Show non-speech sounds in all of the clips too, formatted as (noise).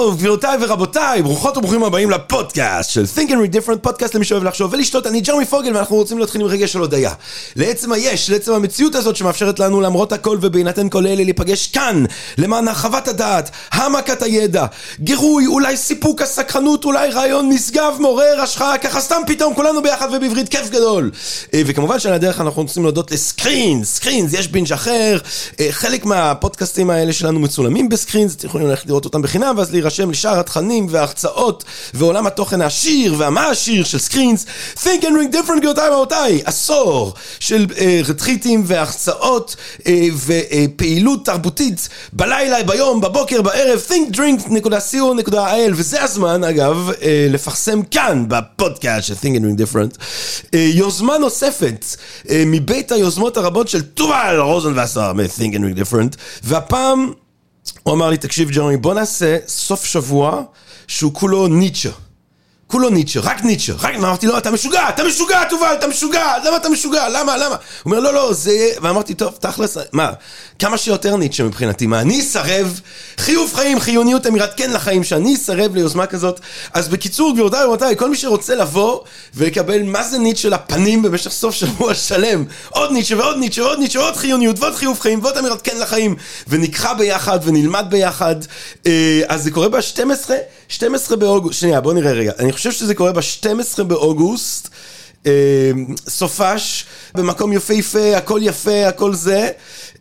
טוב, גבירותיי ורבותיי, ברוכות וברוכים הבאים לפודקאסט של Think and Read Different, פודקאסט למי שאוהב לחשוב ולשתות, אני ג'רמי פוגל ואנחנו רוצים להתחיל עם רגש של הודיה. לעצם היש, לעצם המציאות הזאת שמאפשרת לנו למרות הכל ובהינתן כל אלה להיפגש כאן, למען הרחבת הדעת, העמקת הידע, גירוי, אולי סיפוק הסקרנות, אולי רעיון נשגב, מעורר, השראה, ככה סתם פתאום כולנו ביחד ובעברית כיף גדול. אה, וכמובן שעל הדרך אנחנו רוצים להודות לסקרינס, סקרינס, יש בינג' אחר, אה, לשאר התכנים וההרצאות ועולם התוכן העשיר והמעשיר של סקרינס. Think and drink different גבירותיי ורבותיי, עשור של אה, רטריטים והרצאות אה, ופעילות תרבותית בלילה, ביום, בבוקר, בערב, thinkdrink.co.il וזה הזמן אגב אה, לפרסם כאן בפודקאסט של Think and ring different אה, יוזמה נוספת אה, מבית היוזמות הרבות של תובל רוזנבסר מ-Think and ring different והפעם הוא אמר לי, תקשיב ג'רמי, בוא נעשה סוף שבוע שהוא כולו ניטשה. כולו ניטשה, רק ניטשה, רק... ואמרתי לו, אתה משוגע, אתה משוגע, תובל, אתה משוגע, למה אתה משוגע, למה, למה? הוא אומר, לא, לא, זה... ואמרתי, טוב, תכלס, מה, כמה שיותר ניטשה מבחינתי, מה, אני אסרב, חיוב חיים, חיוניות אמירת כן לחיים, שאני אסרב ליוזמה כזאת. אז בקיצור, גבירותיי ורבותיי, כל מי שרוצה לבוא ולקבל מה זה ניטשה לפנים במשך סוף שבוע שלם, עוד ניטשה ועוד ניטשה ועוד ניטשה ועוד חיוניות ועוד חיוב חיים ועוד אמירת כן לחיים, ונקרא ביחד ונלמד ביחד, אה, אז זה קורה ב-12, 12 באוגוסט, שנייה, בוא נראה רגע, אני חושב שזה קורה ב-12 באוגוסט, אה, סופש, במקום יפהפה, הכל יפה, הכל זה.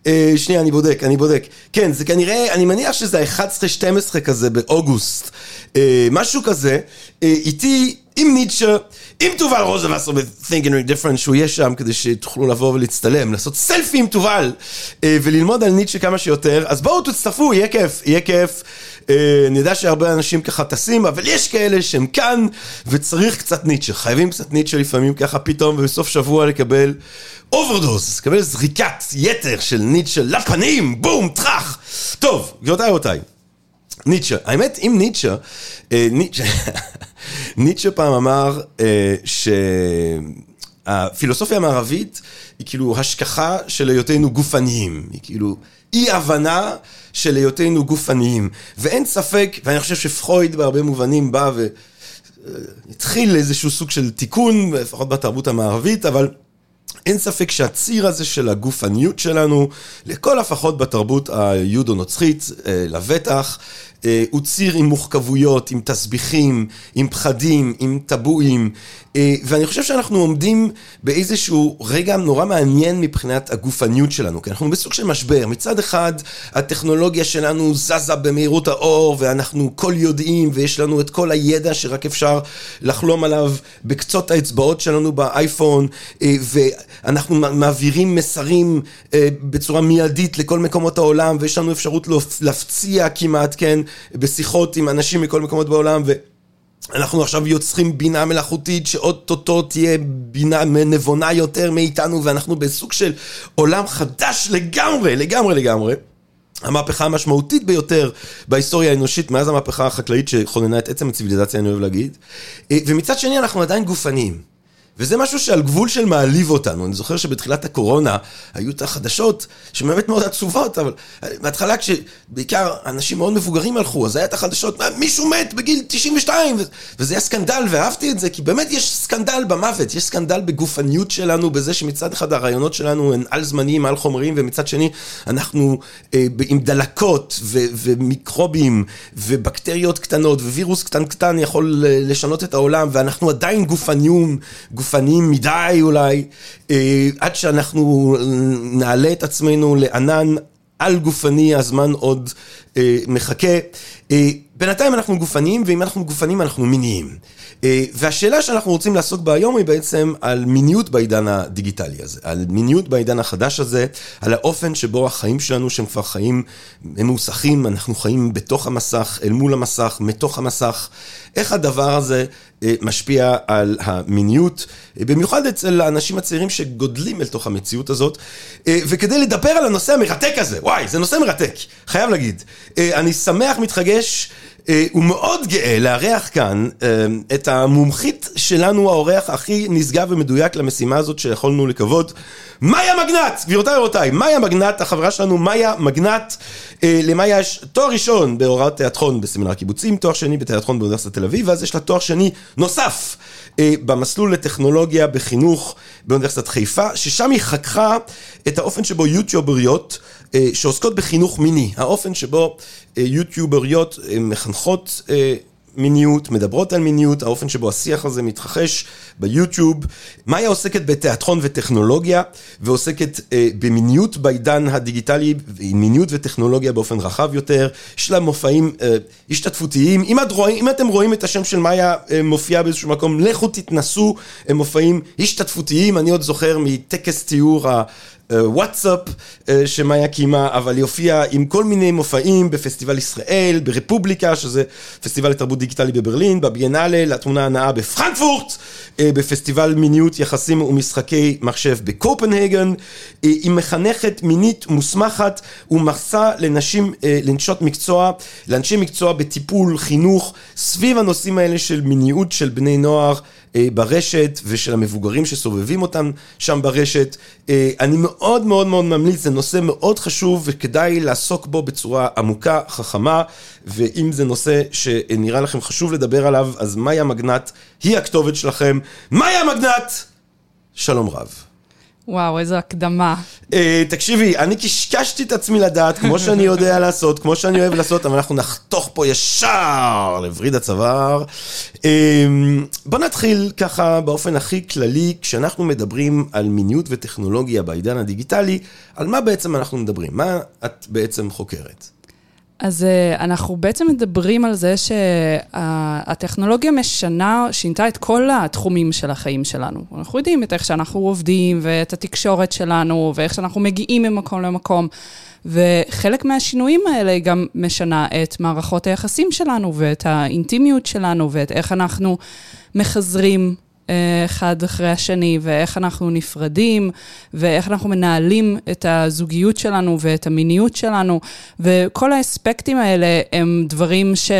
אה, שנייה, אני בודק, אני בודק. כן, זה כנראה, אני מניח שזה ה-11-12 כזה באוגוסט. אה, משהו כזה. אה, איתי, עם ניטשה, עם תובל רוזנבסר ב-Think and Read Different, שהוא יהיה שם כדי שתוכלו לבוא ולהצטלם, לעשות סלפי עם תובל, אה, וללמוד על ניטשה כמה שיותר. אז בואו תצטרפו, יהיה כיף, יהיה כיף. אה, אני יודע שהרבה אנשים ככה טסים, אבל יש כאלה שהם כאן, וצריך קצת ניטשה. חייבים קצת ניטשה לפעמים ככה פתאום, ובסוף שבוע לקבל אוברדוז, לקבל זריקת יתר של ניטשה לפנים, בום, טראח. טוב, גבירותיי ורבותיי. ניטשה, האמת, אם ניטשה, אה, ניטשה, (laughs) פעם אמר אה, שהפילוסופיה המערבית היא כאילו השכחה של היותנו גופניים, היא כאילו אי הבנה של היותנו גופניים, ואין ספק, ואני חושב שפרויד בהרבה מובנים בא והתחיל איזשהו סוג של תיקון, לפחות בתרבות המערבית, אבל אין ספק שהציר הזה של הגופניות שלנו, לכל הפחות בתרבות היהודו-נוצרית, אה, לבטח, אה, הוא ציר עם מורכבויות, עם תסביכים, עם פחדים, עם טבואים, אה, ואני חושב שאנחנו עומדים באיזשהו רגע נורא מעניין מבחינת הגופניות שלנו, כי אנחנו בסוג של משבר. מצד אחד, הטכנולוגיה שלנו זזה במהירות האור, ואנחנו כל יודעים, ויש לנו את כל הידע שרק אפשר לחלום עליו בקצות האצבעות שלנו באייפון, אה, ואנחנו מעבירים מסרים בצורה מיידית לכל מקומות העולם, ויש לנו אפשרות להפציע כמעט, כן, בשיחות עם אנשים מכל מקומות בעולם, ואנחנו עכשיו יוצרים בינה מלאכותית שאו-טו-טו תהיה בינה נבונה יותר מאיתנו, ואנחנו בסוג של עולם חדש לגמרי, לגמרי לגמרי. המהפכה המשמעותית ביותר בהיסטוריה האנושית מאז המהפכה החקלאית שכוננה את עצם הציוויליזציה, אני אוהב להגיד. ומצד שני אנחנו עדיין גופניים. וזה משהו שעל גבול של מעליב אותנו. אני זוכר שבתחילת הקורונה היו את החדשות שבאמת מאוד עצובות, אבל בהתחלה כשבעיקר אנשים מאוד מבוגרים הלכו, אז היה את החדשות, מישהו מת בגיל 92, וזה היה סקנדל, ואהבתי את זה, כי באמת יש סקנדל במוות, יש סקנדל בגופניות שלנו, בזה שמצד אחד הרעיונות שלנו הן על זמניים, על חומריים, ומצד שני אנחנו אה, עם דלקות ו- ומיקרובים ובקטריות קטנות, ווירוס קטן קטן יכול לשנות את העולם, ואנחנו עדיין גופניים, גופ... גופניים מדי אולי, אה, עד שאנחנו נעלה את עצמנו לענן על גופני, הזמן עוד אה, מחכה. אה, בינתיים אנחנו גופניים, ואם אנחנו גופניים אנחנו מיניים. אה, והשאלה שאנחנו רוצים לעסוק בה היום היא בעצם על מיניות בעידן הדיגיטלי הזה, על מיניות בעידן החדש הזה, על האופן שבו החיים שלנו, שהם כבר חיים ממוסכים, אנחנו חיים בתוך המסך, אל מול המסך, מתוך המסך, איך הדבר הזה אה, משפיע על המיניות, אה, במיוחד אצל האנשים הצעירים שגודלים אל תוך המציאות הזאת. וכדי לדבר על הנושא המרתק הזה, וואי, זה נושא מרתק, חייב להגיד. אני שמח, מתרגש. אה, הוא מאוד גאה לארח כאן אה, את המומחית שלנו, האורח הכי נשגב ומדויק למשימה הזאת שיכולנו לקוות, מאיה מגנט! גבירותיי ורבותיי, מאיה מגנט, החברה שלנו מאיה מגנט, אה, למאיה יש תואר ראשון בהוראת תיאטרון בסמינר הקיבוצים, תואר שני בתיאטרון באוניברסיטת תל אביב, ואז יש לה תואר שני נוסף במסלול לטכנולוגיה בחינוך באוניברסיטת חיפה, ששם היא חככה את האופן שבו יוטיובריות שעוסקות בחינוך מיני, האופן שבו יוטיובריות מחנכות מיניות, מדברות על מיניות, האופן שבו השיח הזה מתרחש ביוטיוב. מאיה עוסקת בתיאטרון וטכנולוגיה, ועוסקת אה, במיניות בעידן הדיגיטלי, מיניות וטכנולוגיה באופן רחב יותר. יש לה מופעים אה, השתתפותיים. אם, את רואים, אם אתם רואים את השם של מאיה אה, מופיע באיזשהו מקום, לכו תתנסו, הם מופעים השתתפותיים. אני עוד זוכר מטקס תיאור וואטסאפ אה, שמאיה קיימה, אבל היא הופיעה עם כל מיני מופעים בפסטיבל ישראל, ברפובליקה, שזה פסטיבל לתרבות דיגיטלי בברלין, בביאנלה, לתמונה הנאה בפרנקפורט, אה, בפסטיבל מיניות יחסים ומשחקי מחשב בקופנהגן. אה, היא מחנכת מינית מוסמכת ומרסה לנשים, לנשות מקצוע, לאנשי מקצוע בטיפול, חינוך, סביב הנושאים האלה של מיניות של בני נוער. אה, ברשת ושל המבוגרים שסובבים אותם שם ברשת. אה, אני מאוד מאוד מאוד ממליץ, זה נושא מאוד חשוב וכדאי לעסוק בו בצורה עמוקה, חכמה, ואם זה נושא שנראה לכם חשוב לדבר עליו, אז מאיה מגנט היא הכתובת שלכם. מאיה מגנט! שלום רב. וואו, איזו הקדמה. Uh, תקשיבי, אני קשקשתי את עצמי לדעת, כמו שאני יודע לעשות, כמו שאני אוהב לעשות, אבל אנחנו נחתוך פה ישר לווריד הצוואר. Uh, בוא נתחיל ככה באופן הכי כללי, כשאנחנו מדברים על מיניות וטכנולוגיה בעידן הדיגיטלי, על מה בעצם אנחנו מדברים? מה את בעצם חוקרת? אז uh, אנחנו בעצם מדברים על זה שהטכנולוגיה משנה, שינתה את כל התחומים של החיים שלנו. אנחנו יודעים את איך שאנחנו עובדים, ואת התקשורת שלנו, ואיך שאנחנו מגיעים ממקום למקום. וחלק מהשינויים האלה גם משנה את מערכות היחסים שלנו, ואת האינטימיות שלנו, ואת איך אנחנו מחזרים אחד אחרי השני, ואיך אנחנו נפרדים, ואיך אנחנו מנהלים את הזוגיות שלנו ואת המיניות שלנו, וכל האספקטים האלה הם דברים ש...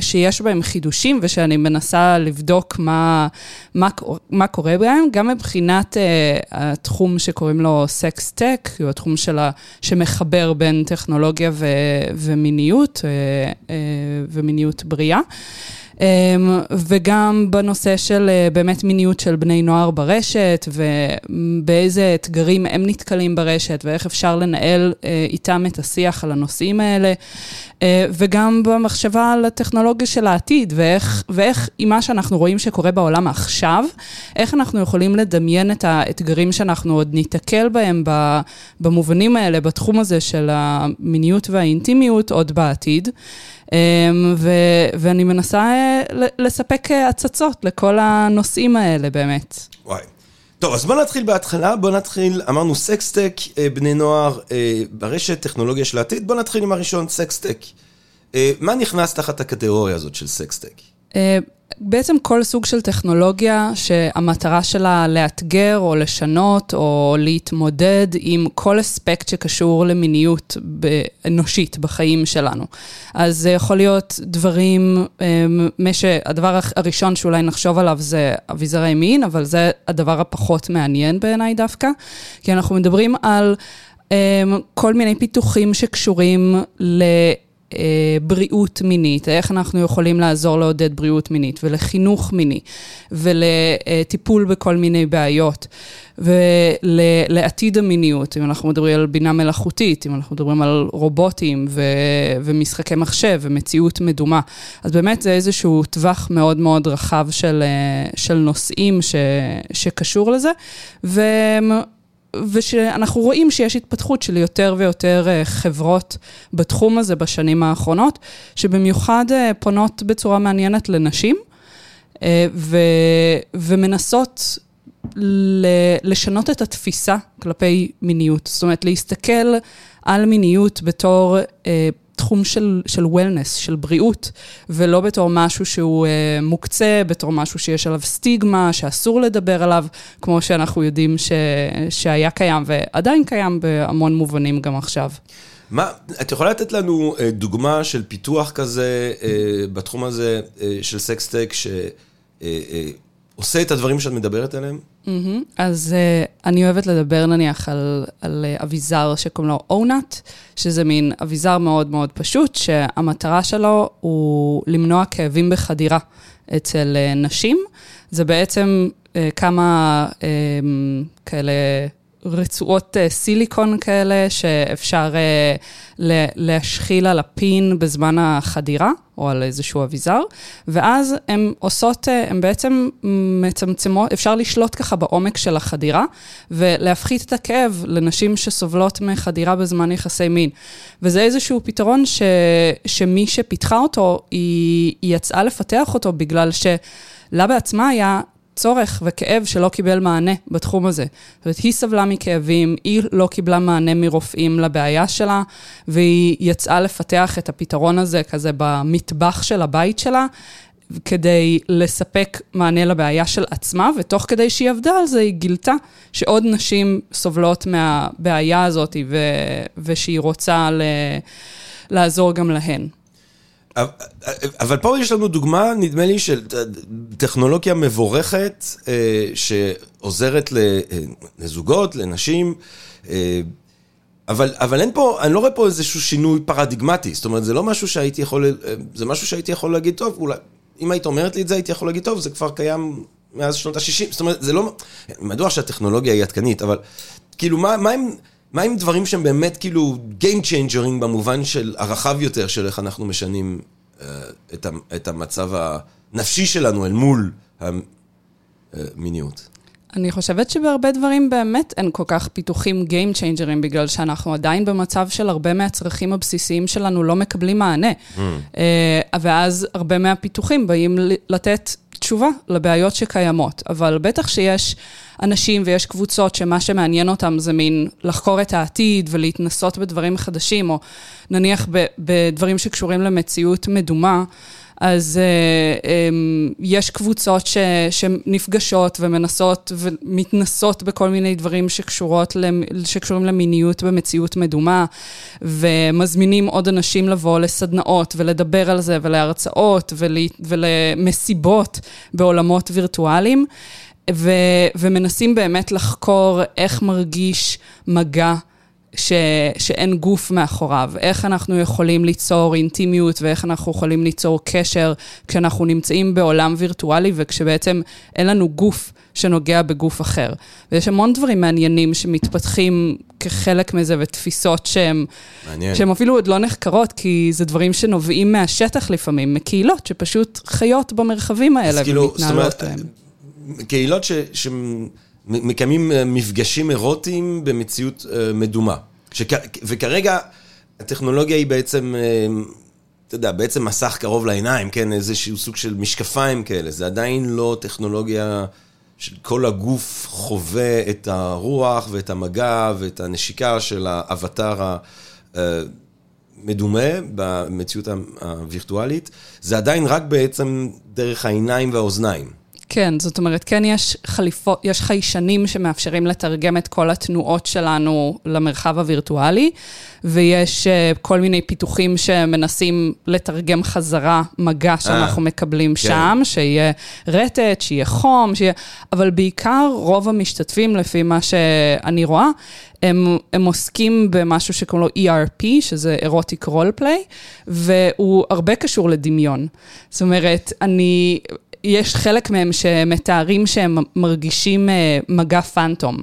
שיש בהם חידושים, ושאני מנסה לבדוק מה, מה, מה קורה בהם, גם מבחינת uh, התחום שקוראים לו סקס טק, הוא התחום שלה, שמחבר בין טכנולוגיה ו... ומיניות, uh, uh, ומיניות בריאה. אמ, וגם בנושא של אה, באמת מיניות של בני נוער ברשת, ובאיזה אתגרים הם נתקלים ברשת, ואיך אפשר לנהל אה, איתם את השיח על הנושאים האלה, אה, וגם במחשבה על הטכנולוגיה של העתיד, ואיך, ואיך עם מה שאנחנו רואים שקורה בעולם עכשיו, איך אנחנו יכולים לדמיין את האתגרים שאנחנו עוד ניתקל בהם במובנים האלה, בתחום הזה של המיניות והאינטימיות עוד בעתיד. אמ, ו- ואני מנסה אה, לספק אה, הצצות לכל הנושאים האלה באמת. וואי. טוב, אז בוא נתחיל בהתחלה, בוא נתחיל, אמרנו sextech, אה, בני נוער ברשת, טכנולוגיה של העתיד, בוא נתחיל עם הראשון, sextech. מה נכנס תחת הקטגוריה הזאת של sextech? בעצם כל סוג של טכנולוגיה שהמטרה שלה לאתגר או לשנות או להתמודד עם כל אספקט שקשור למיניות אנושית בחיים שלנו. אז זה יכול להיות דברים, אמ, הדבר הראשון שאולי נחשוב עליו זה אביזרי מין, אבל זה הדבר הפחות מעניין בעיניי דווקא, כי אנחנו מדברים על... אמ, כל מיני פיתוחים שקשורים בריאות מינית, איך אנחנו יכולים לעזור לעודד בריאות מינית, ולחינוך מיני, ולטיפול בכל מיני בעיות, ולעתיד המיניות, אם אנחנו מדברים על בינה מלאכותית, אם אנחנו מדברים על רובוטים ו, ומשחקי מחשב ומציאות מדומה. אז באמת זה איזשהו טווח מאוד מאוד רחב של, אה, של נושאים ש, שקשור לזה, ו... ושאנחנו רואים שיש התפתחות של יותר ויותר אה, חברות בתחום הזה בשנים האחרונות, שבמיוחד אה, פונות בצורה מעניינת לנשים, אה, ו, ומנסות לשנות את התפיסה כלפי מיניות. זאת אומרת, להסתכל על מיניות בתור תחום של, של וולנס, של בריאות, ולא בתור משהו שהוא אה, מוקצה, בתור משהו שיש עליו סטיגמה, שאסור לדבר עליו, כמו שאנחנו יודעים ש, שהיה קיים ועדיין קיים בהמון מובנים גם עכשיו. מה, את יכולה לתת לנו אה, דוגמה של פיתוח כזה אה, בתחום הזה אה, של סקסטק, שעושה את הדברים שאת מדברת עליהם? Mm-hmm. אז uh, אני אוהבת לדבר נניח על, על uh, אביזר שקוראים לו אונאט, שזה מין אביזר מאוד מאוד פשוט, שהמטרה שלו הוא למנוע כאבים בחדירה אצל uh, נשים. זה בעצם uh, כמה uh, כאלה רצועות uh, סיליקון כאלה, שאפשר uh, להשחיל על הפין בזמן החדירה, או על איזשהו אביזר, ואז הן עושות, הן בעצם מצמצמות, אפשר לשלוט ככה בעומק של החדירה, ולהפחית את הכאב לנשים שסובלות מחדירה בזמן יחסי מין. וזה איזשהו פתרון ש, שמי שפיתחה אותו, היא, היא יצאה לפתח אותו בגלל שלה בעצמה היה צורך וכאב שלא קיבל מענה בתחום הזה. זאת אומרת, היא סבלה מכאבים, היא לא קיבלה מענה מרופאים לבעיה שלה, והיא יצאה לפתח את הפתרון הזה כזה במטבח של הבית שלה, כדי לספק מענה לבעיה של עצמה, ותוך כדי שהיא עבדה על זה, היא גילתה שעוד נשים סובלות מהבעיה הזאת, ו- ושהיא רוצה ל- לעזור גם להן. אבל פה יש לנו דוגמה, נדמה לי, של טכנולוגיה מבורכת אה, שעוזרת אה, לזוגות, לנשים, אה, אבל, אבל אין פה, אני לא רואה פה איזשהו שינוי פרדיגמטי, זאת אומרת, זה לא משהו שהייתי יכול, זה משהו שהייתי יכול להגיד, טוב, אולי, אם היית אומרת לי את זה, הייתי יכול להגיד, טוב, זה כבר קיים מאז שנות ה-60, זאת אומרת, זה לא, מדוע שהטכנולוגיה היא עדכנית, אבל כאילו, מה, מה הם... מה עם דברים שהם באמת כאילו Game Changering במובן של הרחב יותר של איך אנחנו משנים uh, את, המצב הנפשי שלנו אל מול המיניות? אני חושבת שבהרבה דברים באמת אין כל כך פיתוחים Game Changering, בגלל שאנחנו עדיין במצב של הרבה מהצרכים הבסיסיים שלנו לא מקבלים מענה. Mm. ואז הרבה מהפיתוחים באים לתת תשובה לבעיות שקיימות. אבל בטח שיש אנשים ויש קבוצות שמה שמעניין אותם זה מין לחקור את העתיד ולהתנסות בדברים חדשים, או נניח בדברים שקשורים למציאות מדומה. אז uh, um, יש קבוצות ש, שנפגשות ומנסות ומתנסות בכל מיני דברים שקשורות, שקשורים למיניות במציאות מדומה, ומזמינים עוד אנשים לבוא לסדנאות ולדבר על זה ולהרצאות ול, ולמסיבות בעולמות וירטואליים, ו, ומנסים באמת לחקור איך מרגיש מגע. ש, שאין גוף מאחוריו, איך אנחנו יכולים ליצור אינטימיות ואיך אנחנו יכולים ליצור קשר כשאנחנו נמצאים בעולם וירטואלי וכשבעצם אין לנו גוף שנוגע בגוף אחר. ויש המון דברים מעניינים שמתפתחים כחלק מזה ותפיסות שהן, שהן אפילו עוד לא נחקרות, כי זה דברים שנובעים מהשטח לפעמים, מקהילות שפשוט חיות במרחבים האלה כאילו, ומתנהלות בהם. קהילות ש... ש... מקיימים אה, מפגשים אירוטיים במציאות אה, מדומה. שכ... וכרגע הטכנולוגיה היא בעצם, אה, אתה יודע, בעצם מסך קרוב לעיניים, כן? איזשהו סוג של משקפיים כאלה. זה עדיין לא טכנולוגיה של כל הגוף חווה את הרוח ואת המגע ואת הנשיקה של האבטר המדומה במציאות הווירטואלית. זה עדיין רק בעצם דרך העיניים והאוזניים. כן, זאת אומרת, כן יש חליפות, יש חיישנים שמאפשרים לתרגם את כל התנועות שלנו למרחב הווירטואלי, ויש uh, כל מיני פיתוחים שמנסים לתרגם חזרה מגע שאנחנו 아, מקבלים כן. שם, שיהיה רטט, שיהיה חום, שיהיה... אבל בעיקר רוב המשתתפים, לפי מה שאני רואה, הם, הם עוסקים במשהו שקוראים לו ERP, שזה אירוטיק רול פליי, והוא הרבה קשור לדמיון. זאת אומרת, אני, יש חלק מהם שמתארים שהם מרגישים אה, מגע פנטום.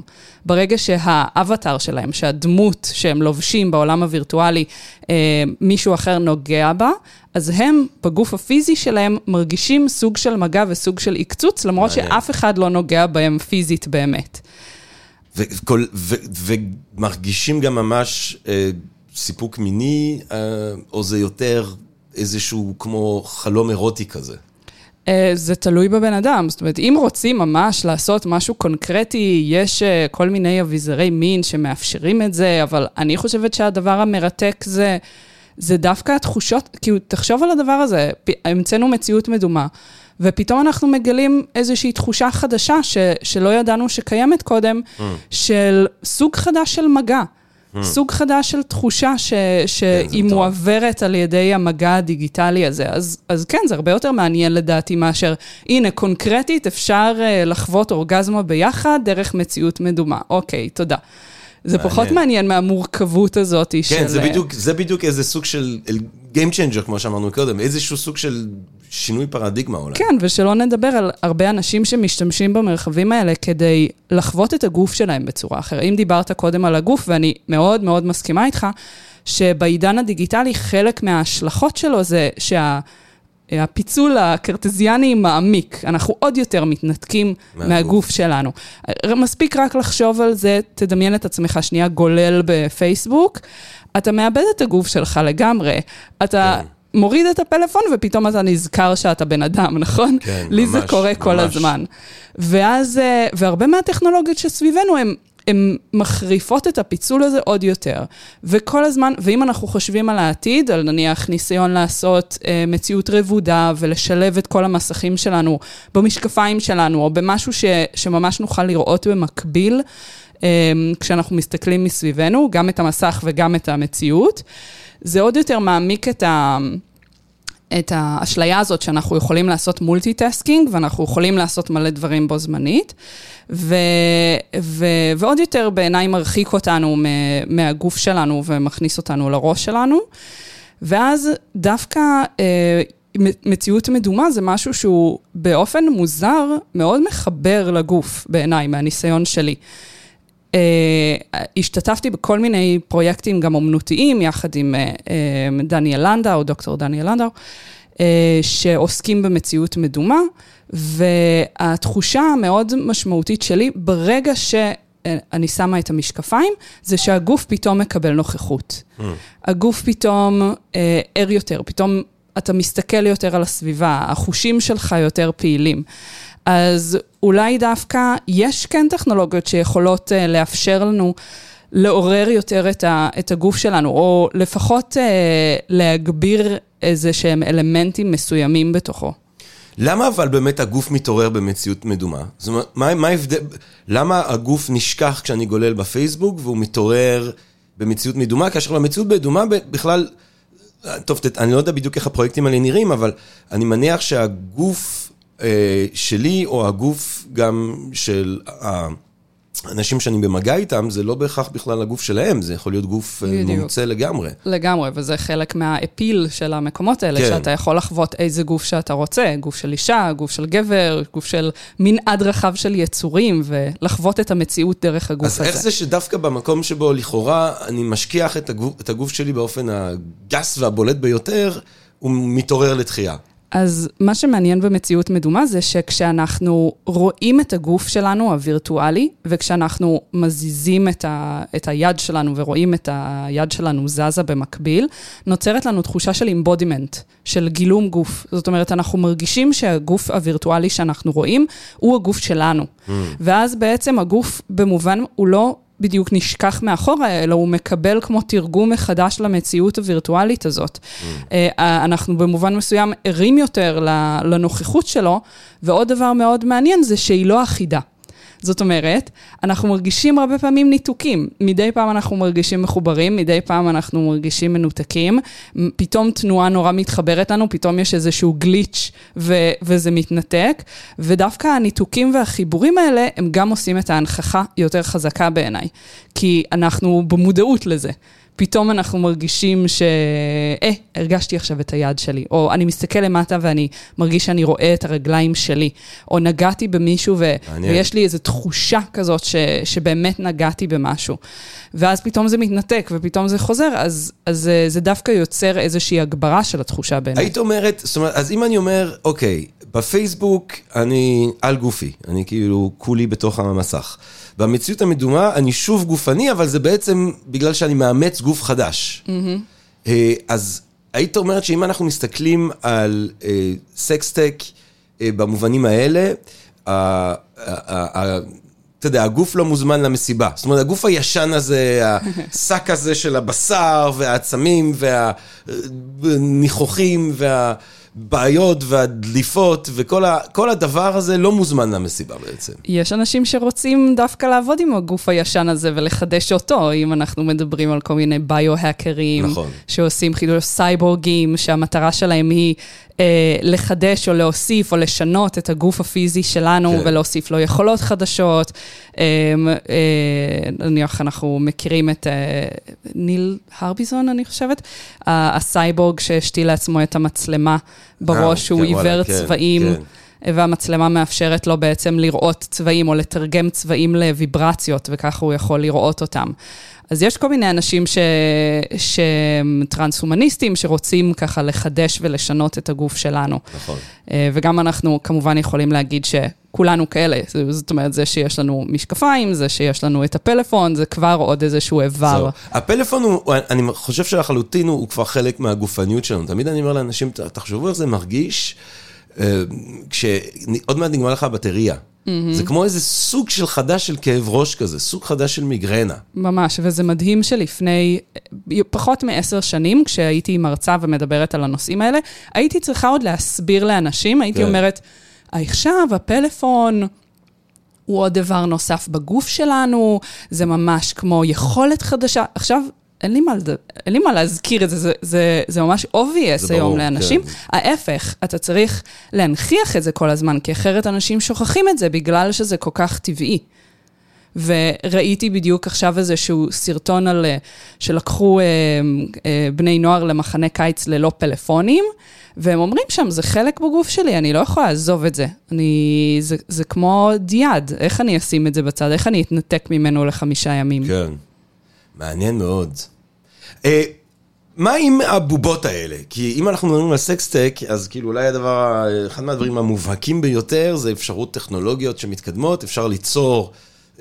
ברגע שהאבטר שלהם, שהדמות שהם לובשים בעולם הווירטואלי, אה, מישהו אחר נוגע בה, אז הם, בגוף הפיזי שלהם, מרגישים סוג של מגע וסוג של עקצוץ, למרות שאף אחד לא נוגע בהם פיזית באמת. וכל, ו, ומרגישים גם ממש אה, סיפוק מיני, אה, או זה יותר איזשהו כמו חלום אירוטי כזה? אה, זה תלוי בבן אדם, זאת אומרת, אם רוצים ממש לעשות משהו קונקרטי, יש אה, כל מיני אביזרי מין שמאפשרים את זה, אבל אני חושבת שהדבר המרתק זה, זה דווקא התחושות, כאילו, תחשוב על הדבר הזה, המצאנו מציאות מדומה, ופתאום אנחנו מגלים איזושהי תחושה חדשה ש, שלא ידענו שקיימת קודם, mm. של סוג חדש של מגע. סוג חדש של תחושה ש, שהיא כן. מועברת על ידי המגע הדיגיטלי הזה. אז, אז כן, זה הרבה יותר מעניין לדעתי מאשר, הנה, קונקרטית אפשר אה, לחוות אורגזמה ביחד דרך מציאות מדומה. אוקיי, תודה. זה מעניין. פחות מעניין מהמורכבות הזאת של... כן, זה אה, בדיוק, זה בדיוק איזה סוג של Game Changer, כמו שאמרנו קודם, איזשהו סוג של שינוי פרדיגמה אולי. כן, ושלא נדבר על הרבה אנשים שמשתמשים במרחבים האלה כדי לחוות את הגוף שלהם בצורה אחרת. אם דיברת קודם על הגוף, ואני מאוד מאוד מסכימה איתך, שבעידן הדיגיטלי חלק מההשלכות שלו זה שה... הפיצול הקרטזיאני מעמיק, אנחנו עוד יותר מתנתקים מהגוף. מהגוף שלנו. מספיק רק לחשוב על זה, תדמיין את עצמך שנייה גולל בפייסבוק, אתה מאבד את הגוף שלך לגמרי. אתה כן. מוריד את הפלאפון ופתאום אתה נזכר שאתה בן אדם, (laughs) נכון? כן, לי זה ממש, קורה כל ממש. הזמן. ואז, אה, והרבה מהטכנולוגיות שסביבנו הן... הן מחריפות את הפיצול הזה עוד יותר. וכל הזמן, ואם אנחנו חושבים על העתיד, על נניח ניסיון לעשות אה, מציאות רבודה ולשלב את כל המסכים שלנו במשקפיים שלנו, או במשהו ש, שממש נוכל לראות במקביל, כשאנחנו מסתכלים מסביבנו, גם את המסך וגם את המציאות, זה עוד יותר מעמיק את ה... את האשליה הזאת שאנחנו יכולים לעשות multitasking, ואנחנו יכולים לעשות מלא דברים בו זמנית, ו, ו, ועוד יותר בעיניי מרחיק אותנו מהגוף שלנו ומכניס אותנו לראש שלנו. ואז דווקא אה, מציאות מדומה זה משהו שהוא באופן מוזר מאוד מחבר לגוף בעיניי, מהניסיון שלי. Uh, השתתפתי בכל מיני פרויקטים גם אומנותיים, יחד עם uh, uh, דניאל לנדאו, דוקטור דניאל לנדאו, uh, שעוסקים במציאות מדומה, והתחושה המאוד משמעותית שלי, ברגע שאני שמה את המשקפיים, זה שהגוף פתאום מקבל נוכחות. Mm. הגוף פתאום uh, ער יותר, פתאום אתה מסתכל יותר על הסביבה, החושים שלך יותר פעילים. אז אולי דווקא יש כן טכנולוגיות שיכולות uh, לאפשר לנו לעורר יותר את, ה, את הגוף שלנו, או לפחות uh, להגביר איזה שהם אלמנטים מסוימים בתוכו. למה אבל באמת הגוף מתעורר במציאות מדומה? זאת אומרת, מה, מה ההבדל, למה הגוף נשכח כשאני גולל בפייסבוק והוא מתעורר במציאות מדומה, כאשר במציאות מדומה בכלל, טוב, אני לא יודע בדיוק איך הפרויקטים האלה נראים, אבל אני מניח שהגוף שלי, או הגוף גם של האנשים שאני במגע איתם, זה לא בהכרח בכלל הגוף שלהם, זה יכול להיות גוף אה, בדיוק. מומצא לגמרי. לגמרי, וזה חלק מהאפיל של המקומות האלה, כן. שאתה יכול לחוות איזה גוף שאתה רוצה, גוף של אישה, גוף של גבר, גוף של מנעד רחב של יצורים, ולחוות את המציאות דרך הגוף אז הזה. איך זה שדווקא במקום שבו לכאורה אני משכיח את הגוף, את הגוף שלי באופן הגס והבולט ביותר, הוא מתעורר לתחייה. אז מה שמעניין במציאות מדומה זה שכשאנחנו רואים את הגוף שלנו הווירטואלי, וכשאנחנו מזיזים את, ה, את היד שלנו ורואים את היד שלנו זזה במקביל, נוצרת לנו תחושה של אימבודימנט, של גילום גוף. זאת אומרת, אנחנו מרגישים שהגוף הווירטואלי שאנחנו רואים הוא הגוף שלנו. Mm. ואז בעצם הגוף במובן, הוא לא... בדיוק נשכח מאחורה, אלא הוא מקבל כמו תרגום מחדש למציאות הווירטואלית הזאת. Mm. אנחנו במובן מסוים ערים יותר לנוכחות שלו, ועוד דבר מאוד מעניין זה שהיא לא אחידה. זאת אומרת, אנחנו מרגישים הרבה פעמים ניתוקים. מדי פעם אנחנו מרגישים מחוברים, מדי פעם אנחנו מרגישים מנותקים. פתאום תנועה נורא מתחברת לנו, פתאום יש איזשהו גליץ' ו- וזה מתנתק. ודווקא הניתוקים והחיבורים האלה, הם גם עושים את ההנכחה יותר חזקה בעיניי. כי אנחנו במודעות לזה. פתאום אנחנו מרגישים ש... אה, הרגשתי עכשיו את היד שלי, או אני מסתכל למטה ואני מרגיש שאני רואה את הרגליים שלי, או נגעתי במישהו ו... ויש לי איזו תחושה כזאת ש... שבאמת נגעתי במשהו. ואז פתאום זה מתנתק ופתאום זה חוזר, אז, אז זה דווקא יוצר איזושהי הגברה של התחושה באמת. היית אומרת, זאת אומרת, אז אם אני אומר, אוקיי, בפייסבוק אני על גופי, אני כאילו כולי בתוך המסך. במציאות המדומה אני שוב גופני, אבל זה בעצם בגלל שאני מאמץ גוף חדש. Mm-hmm. אז היית אומרת שאם אנחנו מסתכלים על סקסטק במובנים האלה, אתה יודע, הגוף לא מוזמן למסיבה. זאת אומרת, הגוף הישן הזה, השק הזה של הבשר והעצמים והניחוחים וה... הבעיות והדליפות וכל ה, כל הדבר הזה לא מוזמן למסיבה בעצם. יש אנשים שרוצים דווקא לעבוד עם הגוף הישן הזה ולחדש אותו, אם אנחנו מדברים על כל מיני ביו-האקרים, נכון. שעושים חידוש סייבורגים, שהמטרה שלהם היא לחדש או להוסיף או לשנות את הגוף הפיזי שלנו כן. ולהוסיף לו יכולות חדשות. אה, אה, נניח אנחנו מכירים את אה, ניל הרביזון, אני חושבת, הסייבורג שהשתיל לעצמו את המצלמה בראש, שהוא כן, עיוור כן, צבעים. כן. והמצלמה מאפשרת לו בעצם לראות צבעים או לתרגם צבעים לוויברציות, וככה הוא יכול לראות אותם. אז יש כל מיני אנשים ש... שהם טרנס-הומניסטים, שרוצים ככה לחדש ולשנות את הגוף שלנו. נכון. אה, וגם אנחנו כמובן יכולים להגיד שכולנו כאלה. זאת אומרת, זה שיש לנו משקפיים, זה שיש לנו את הפלאפון, זה כבר עוד איזשהו איבר. זהו. הפלאפון הוא, אני חושב שלחלוטין הוא, כבר חלק מהגופניות שלנו. תמיד אני אומר לאנשים, "ת- תחשבו איך זה מרגיש כשעוד מעט נגמר לך הבטריה. זה כמו איזה סוג של חדש של כאב ראש כזה, סוג חדש של מיגרנה. ממש, וזה מדהים שלפני אה, פחות מעשר שנים, כשהייתי מרצה ומדברת על הנושאים האלה, הייתי צריכה עוד להסביר לאנשים, הייתי כן. אומרת, עכשיו הפלאפון... הוא עוד דבר נוסף בגוף שלנו, זה ממש כמו יכולת חדשה. עכשיו, אין לי מה, לד- אין לי מה להזכיר את זה, זה, זה, זה ממש obvious זה היום ברור, לאנשים. כן. ההפך, אתה צריך להנכיח את זה כל הזמן, כי אחרת אנשים שוכחים את זה בגלל שזה כל כך טבעי. וראיתי בדיוק עכשיו איזשהו סרטון על, אה, שלקחו אה, אה, בני נוער למחנה קיץ ללא פלאפונים, והם אומרים שם, זה חלק בגוף שלי, אני לא יכולה לעזוב את זה. אני, זה, זה כמו דיאד, איך אני אשים את זה בצד? איך אני אתנתק ממנו לחמישה ימים? כן. מעניין מאוד. אה, מה עם הבובות האלה? כי אם אנחנו מדברים על sextech, אז כאילו אולי הדבר, אחד מהדברים המובהקים ביותר זה אפשרות טכנולוגיות שמתקדמות, אפשר ליצור,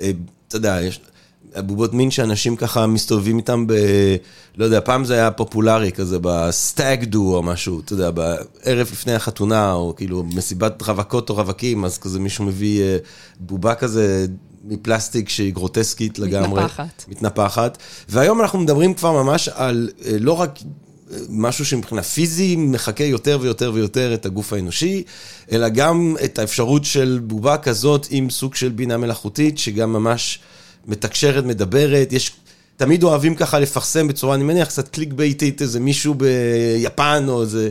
אה, אתה יודע, יש בובות מין שאנשים ככה מסתובבים איתם ב... לא יודע, פעם זה היה פופולרי כזה ב stag do או משהו, אתה יודע, בערב לפני החתונה, או כאילו מסיבת רווקות או רווקים, אז כזה מישהו מביא אה, בובה כזה מפלסטיק שהיא גרוטסקית לגמרי. מתנפחת. מתנפחת. והיום אנחנו מדברים כבר ממש על אה, לא רק אה, משהו שמבחינה פיזי מחקה יותר ויותר ויותר את הגוף האנושי, אלא גם את האפשרות של בובה כזאת עם סוג של בינה מלאכותית, שגם ממש מתקשרת, מדברת. יש, תמיד אוהבים ככה לפרסם בצורה, אני מניח, קצת קליק בייטית, איזה מישהו ביפן, או איזה,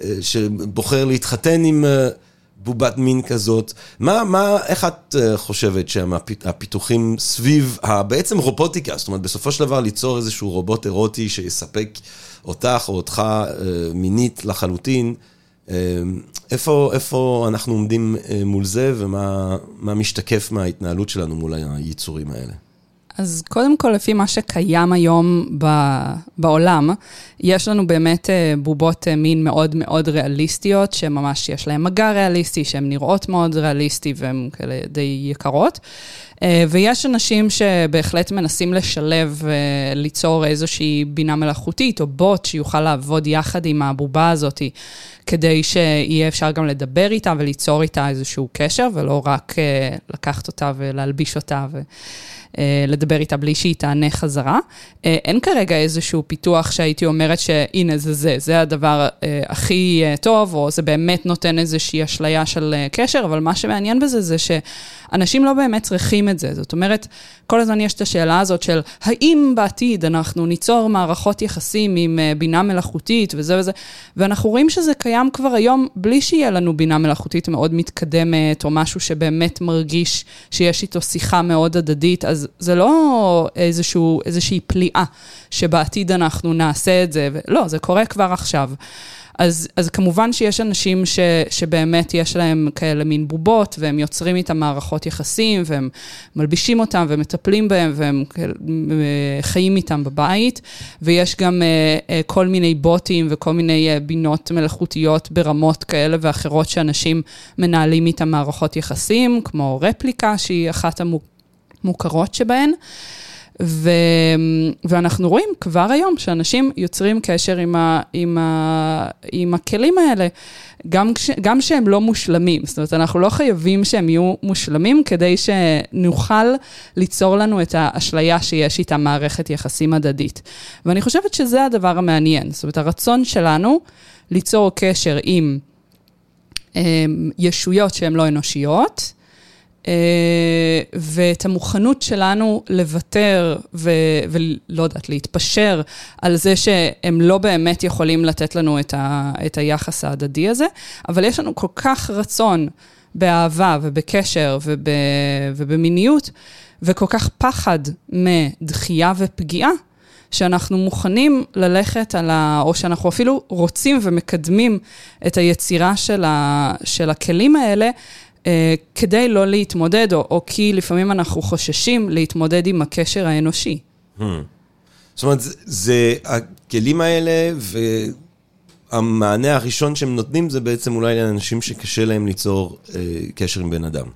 אה, שבוחר להתחתן עם... אה, בובת מין כזאת. מה, מה, איך את אה, חושבת שהפיתוחים סביב בעצם רובוטיקה, זאת אומרת, בסופו של דבר ליצור איזשהו רובוט אירוטי שיספק אותך או אותך מינית לחלוטין, איפה, איפה אנחנו עומדים אה, מול זה ומה מה משתקף מההתנהלות שלנו מול היצורים האלה? אז קודם כל, לפי מה שקיים היום ב- בעולם, יש לנו באמת אה, בובות אה, מין מאוד מאוד ריאליסטיות, שממש יש להן מגע ריאליסטי, שהן נראות מאוד ריאליסטי והן כאלה די יקרות. אה, ויש אנשים שבהחלט מנסים לשלב וליצור איזושהי בינה מלאכותית או בוט שיוכל לעבוד יחד עם הבובה הזאת, כדי שיהיה אפשר גם לדבר איתה וליצור איתה איזשהו קשר, ולא רק אה, לקחת אותה ולהלביש אותה. ו... אה, לדבר איתה בלי שהיא תענה חזרה. אה, אין כרגע איזשהו פיתוח שהייתי אומרת שהנה זה זה, זה הדבר אה, הכי אה, טוב, או זה באמת נותן איזושהי אשליה של אה, קשר, אבל מה שמעניין בזה זה שאנשים לא באמת צריכים את זה. זאת אומרת, כל הזמן יש את השאלה הזאת של האם בעתיד אנחנו ניצור מערכות יחסים עם אה, בינה מלאכותית וזה וזה, ואנחנו רואים שזה קיים כבר היום בלי שיהיה לנו בינה מלאכותית מאוד מתקדמת, או משהו שבאמת מרגיש שיש איתו שיחה מאוד הדדית, אז זה לא איזשהו, איזושהי פליאה שבעתיד אנחנו נעשה את זה, לא, זה קורה כבר עכשיו. אז, אז כמובן שיש אנשים ש, שבאמת יש להם כאלה מין בובות, והם יוצרים איתם מערכות יחסים, והם מלבישים אותם ומטפלים בהם, והם חיים איתם בבית, ויש גם אה, אה, כל מיני בוטים וכל מיני אה, בינות מלאכותיות ברמות כאלה ואחרות שאנשים מנהלים איתם מערכות יחסים, כמו רפליקה, שהיא אחת המוכרות שבהן. ו... ואנחנו רואים כבר היום שאנשים יוצרים קשר עם, ה... עם, ה... עם הכלים האלה, גם, כש... גם שהם לא מושלמים. זאת אומרת, אנחנו לא חייבים שהם יהיו מושלמים כדי שנוכל ליצור לנו את האשליה שיש איתה מערכת יחסים הדדית. ואני חושבת שזה הדבר המעניין. זאת אומרת, הרצון שלנו ליצור קשר עם ישויות שהן לא אנושיות. אה, ואת המוכנות שלנו לוותר ו, ולא יודעת, להתפשר על זה שהם לא באמת יכולים לתת לנו את, ה, את היחס ההדדי הזה, אבל יש לנו כל כך רצון באהבה ובקשר וב, ובמיניות, וכל כך פחד מדחייה ופגיעה, שאנחנו מוכנים ללכת על ה... או שאנחנו אפילו רוצים ומקדמים את היצירה של, ה, של הכלים האלה כדי לא להתמודד, או, או כי לפעמים אנחנו חוששים להתמודד עם הקשר האנושי. Hmm. זאת אומרת, זה, זה הכלים האלה, והמענה הראשון שהם נותנים זה בעצם אולי לאנשים שקשה להם ליצור אה, קשר עם בן אדם.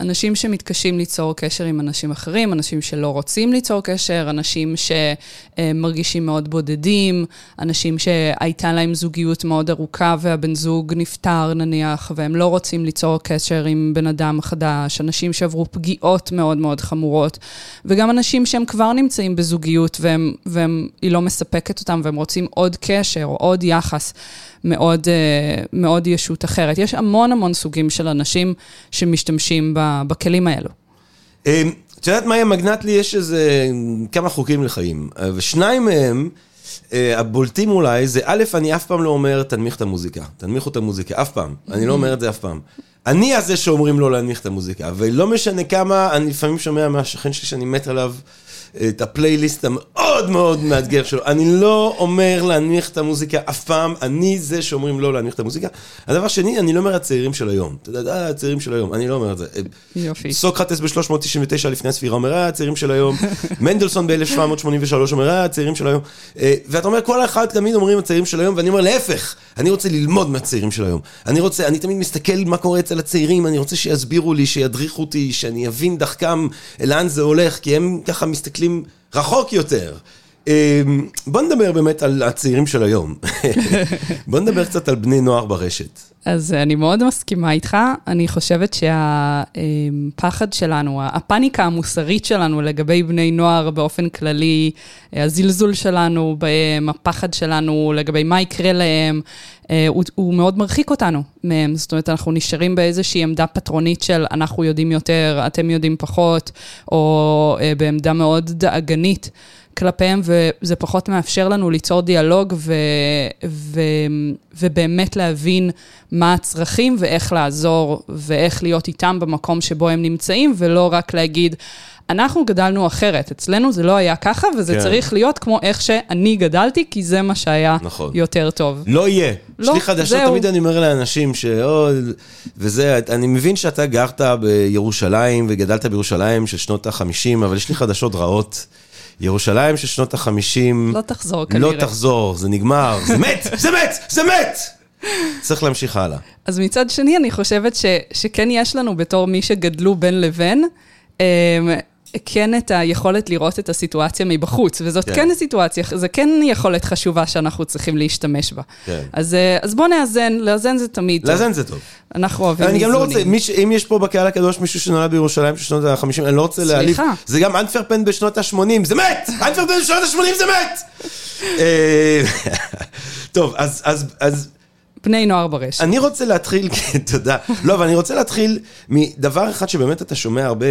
אנשים שמתקשים ליצור קשר עם אנשים אחרים, אנשים שלא רוצים ליצור קשר, אנשים שמרגישים מאוד בודדים, אנשים שהייתה להם זוגיות מאוד ארוכה והבן זוג נפטר נניח, והם לא רוצים ליצור קשר עם בן אדם חדש, אנשים שעברו פגיעות מאוד מאוד חמורות, וגם אנשים שהם כבר נמצאים בזוגיות והיא לא מספקת אותם והם רוצים עוד קשר או עוד יחס. מאוד, אה, מאוד ישות אחרת. יש המון המון סוגים של אנשים שמשתמשים בכלים האלו. אה, את יודעת מה, מגנט לי יש איזה כמה חוקים לחיים, אה, ושניים מהם, הבולטים אולי, זה א', אני אף פעם לא אומר, תנמיך את המוזיקה. תנמיכו את המוזיקה, אף פעם. אני לא אומר את זה אף פעם. אני הזה שאומרים לו להנמיך את המוזיקה, ולא משנה כמה, אני לפעמים שומע מהשכן שלי שאני מת עליו. את הפלייליסט המאוד מאוד מאתגר שלו. אני לא אומר להנמיך את המוזיקה אף פעם, אני זה שאומרים לא להנמיך את המוזיקה. הדבר שני, אני לא אומר הצעירים של היום. אתה יודע, הצעירים של היום, אני לא אומר את זה. יופי. סוקרטס ב-399 לפני הספירה אומר, אה, הצעירים של היום. (laughs) מנדלסון ב-1783 אומר, אה, הצעירים של היום. אה, ואתה אומר, כל אחד תמיד אומרים הצעירים של היום, ואני אומר, להפך, אני רוצה ללמוד מהצעירים של היום. אני רוצה, אני תמיד מסתכל מה קורה אצל הצעירים, אני רוצה שיסבירו לי, שידריכו אותי, שאני אבין דחקם לאן זה הולך, כי הם ככה מסתכלים. מסתכלים רחוק יותר. אמ, בוא נדבר באמת על הצעירים של היום. (laughs) בוא נדבר קצת על בני נוער ברשת. אז אני מאוד מסכימה איתך. אני חושבת שהפחד שלנו, הפאניקה המוסרית שלנו לגבי בני נוער באופן כללי, הזלזול שלנו בהם, הפחד שלנו לגבי מה יקרה להם, אה, הוא, הוא מאוד מרחיק אותנו מהם. זאת אומרת, אנחנו נשארים באיזושהי עמדה פטרונית של אנחנו יודעים יותר, אתם יודעים פחות, או אה, בעמדה מאוד דאגנית. כלפיהם, וזה פחות מאפשר לנו ליצור דיאלוג ו, ו, ובאמת להבין מה הצרכים ואיך לעזור ואיך להיות איתם במקום שבו הם נמצאים, ולא רק להגיד, אנחנו גדלנו אחרת, אצלנו זה לא היה ככה, וזה כן. צריך להיות כמו איך שאני גדלתי, כי זה מה שהיה נכון. יותר טוב. לא יהיה. לא, יש לי חדשות, תמיד אני אומר לאנשים ש... וזה, אני מבין שאתה גרת בירושלים וגדלת בירושלים של שנות ה-50, אבל יש לי חדשות רעות. ירושלים של שנות החמישים... לא תחזור כנראה. לא תחזור, זה נגמר, זה מת, זה מת, זה מת! צריך להמשיך הלאה. אז מצד שני, אני חושבת ש, שכן יש לנו בתור מי שגדלו בין לבין, אמ, כן את היכולת לראות את הסיטואציה מבחוץ, וזאת כן, כן סיטואציה, זה כן יכולת חשובה שאנחנו צריכים להשתמש בה. כן. אז, אה, אז בוא נאזן, לאזן זה תמיד טוב. לאזן זה טוב. אנחנו אוהבים איזונים. אני גם לא רוצה, מיש, אם יש פה בקהל הקדוש מישהו שנולד בירושלים של שנות ה-50, אני לא רוצה להעליב. סליחה. זה גם אנטפרפן בשנות ה-80, זה מת! (laughs) אנטפרפן בשנות ה-80 זה מת! אה, (laughs) טוב, אז... אז, אז בני נוער ברשת. אני רוצה להתחיל, (laughs) תודה. לא, אבל אני רוצה להתחיל מדבר אחד שבאמת אתה שומע הרבה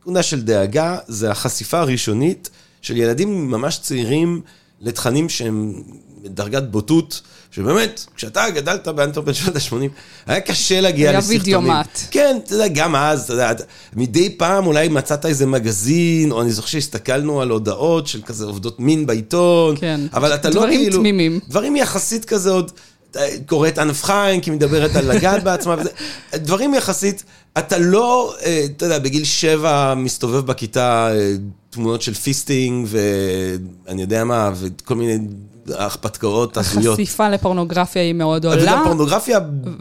נקודה של דאגה זה החשיפה הראשונית של ילדים ממש צעירים לתכנים שהם בדרגת בוטות, שבאמת, כשאתה גדלת באנטרופן שנות ה-80, היה קשה להגיע לסרטונים. היה וידאומט. כן, אתה יודע, גם אז, אתה יודע, מדי פעם אולי מצאת איזה מגזין, או אני זוכר שהסתכלנו על הודעות של כזה עובדות מין בעיתון, כן, אבל אתה לא כאילו... דברים תמימים. דברים יחסית כזה עוד... קוראת ענף חיים, כי מדברת על לגעת בעצמה, וזה, דברים יחסית, אתה לא, אה, אתה יודע, בגיל שבע מסתובב בכיתה אה, תמונות של fisting, ואני יודע מה, וכל מיני הרפתקאות הזויות. החשיפה לפורנוגרפיה היא מאוד עולה. וגם פורנוגרפיה,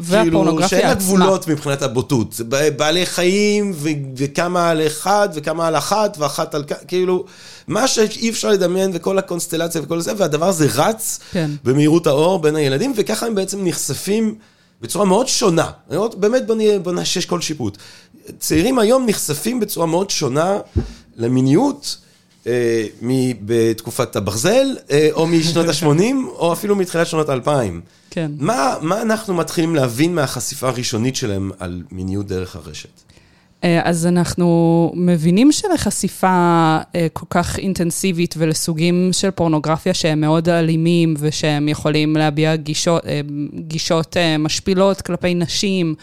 כאילו, שאין לה גבולות מבחינת הבוטות. בעלי חיים, וכמה על אחד, וכמה על אחת, ואחת על... כאילו... מה שאי אפשר לדמיין, וכל הקונסטלציה וכל זה, והדבר הזה רץ כן. במהירות האור בין הילדים, וככה הם בעצם נחשפים בצורה מאוד שונה. באמת בוא נאשש כל שיפוט. צעירים היום נחשפים בצורה מאוד שונה למיניות. אה, בתקופת הברזל, אה, או משנות ה-80, או אפילו מתחילת שנות ה-2000. כן. מה, מה אנחנו מתחילים להבין מהחשיפה הראשונית שלהם על מיניות דרך הרשת? אה, אז אנחנו מבינים שלחשיפה אה, כל כך אינטנסיבית ולסוגים של פורנוגרפיה שהם מאוד אלימים ושהם יכולים להביע גישות, אה, גישות משפילות כלפי נשים,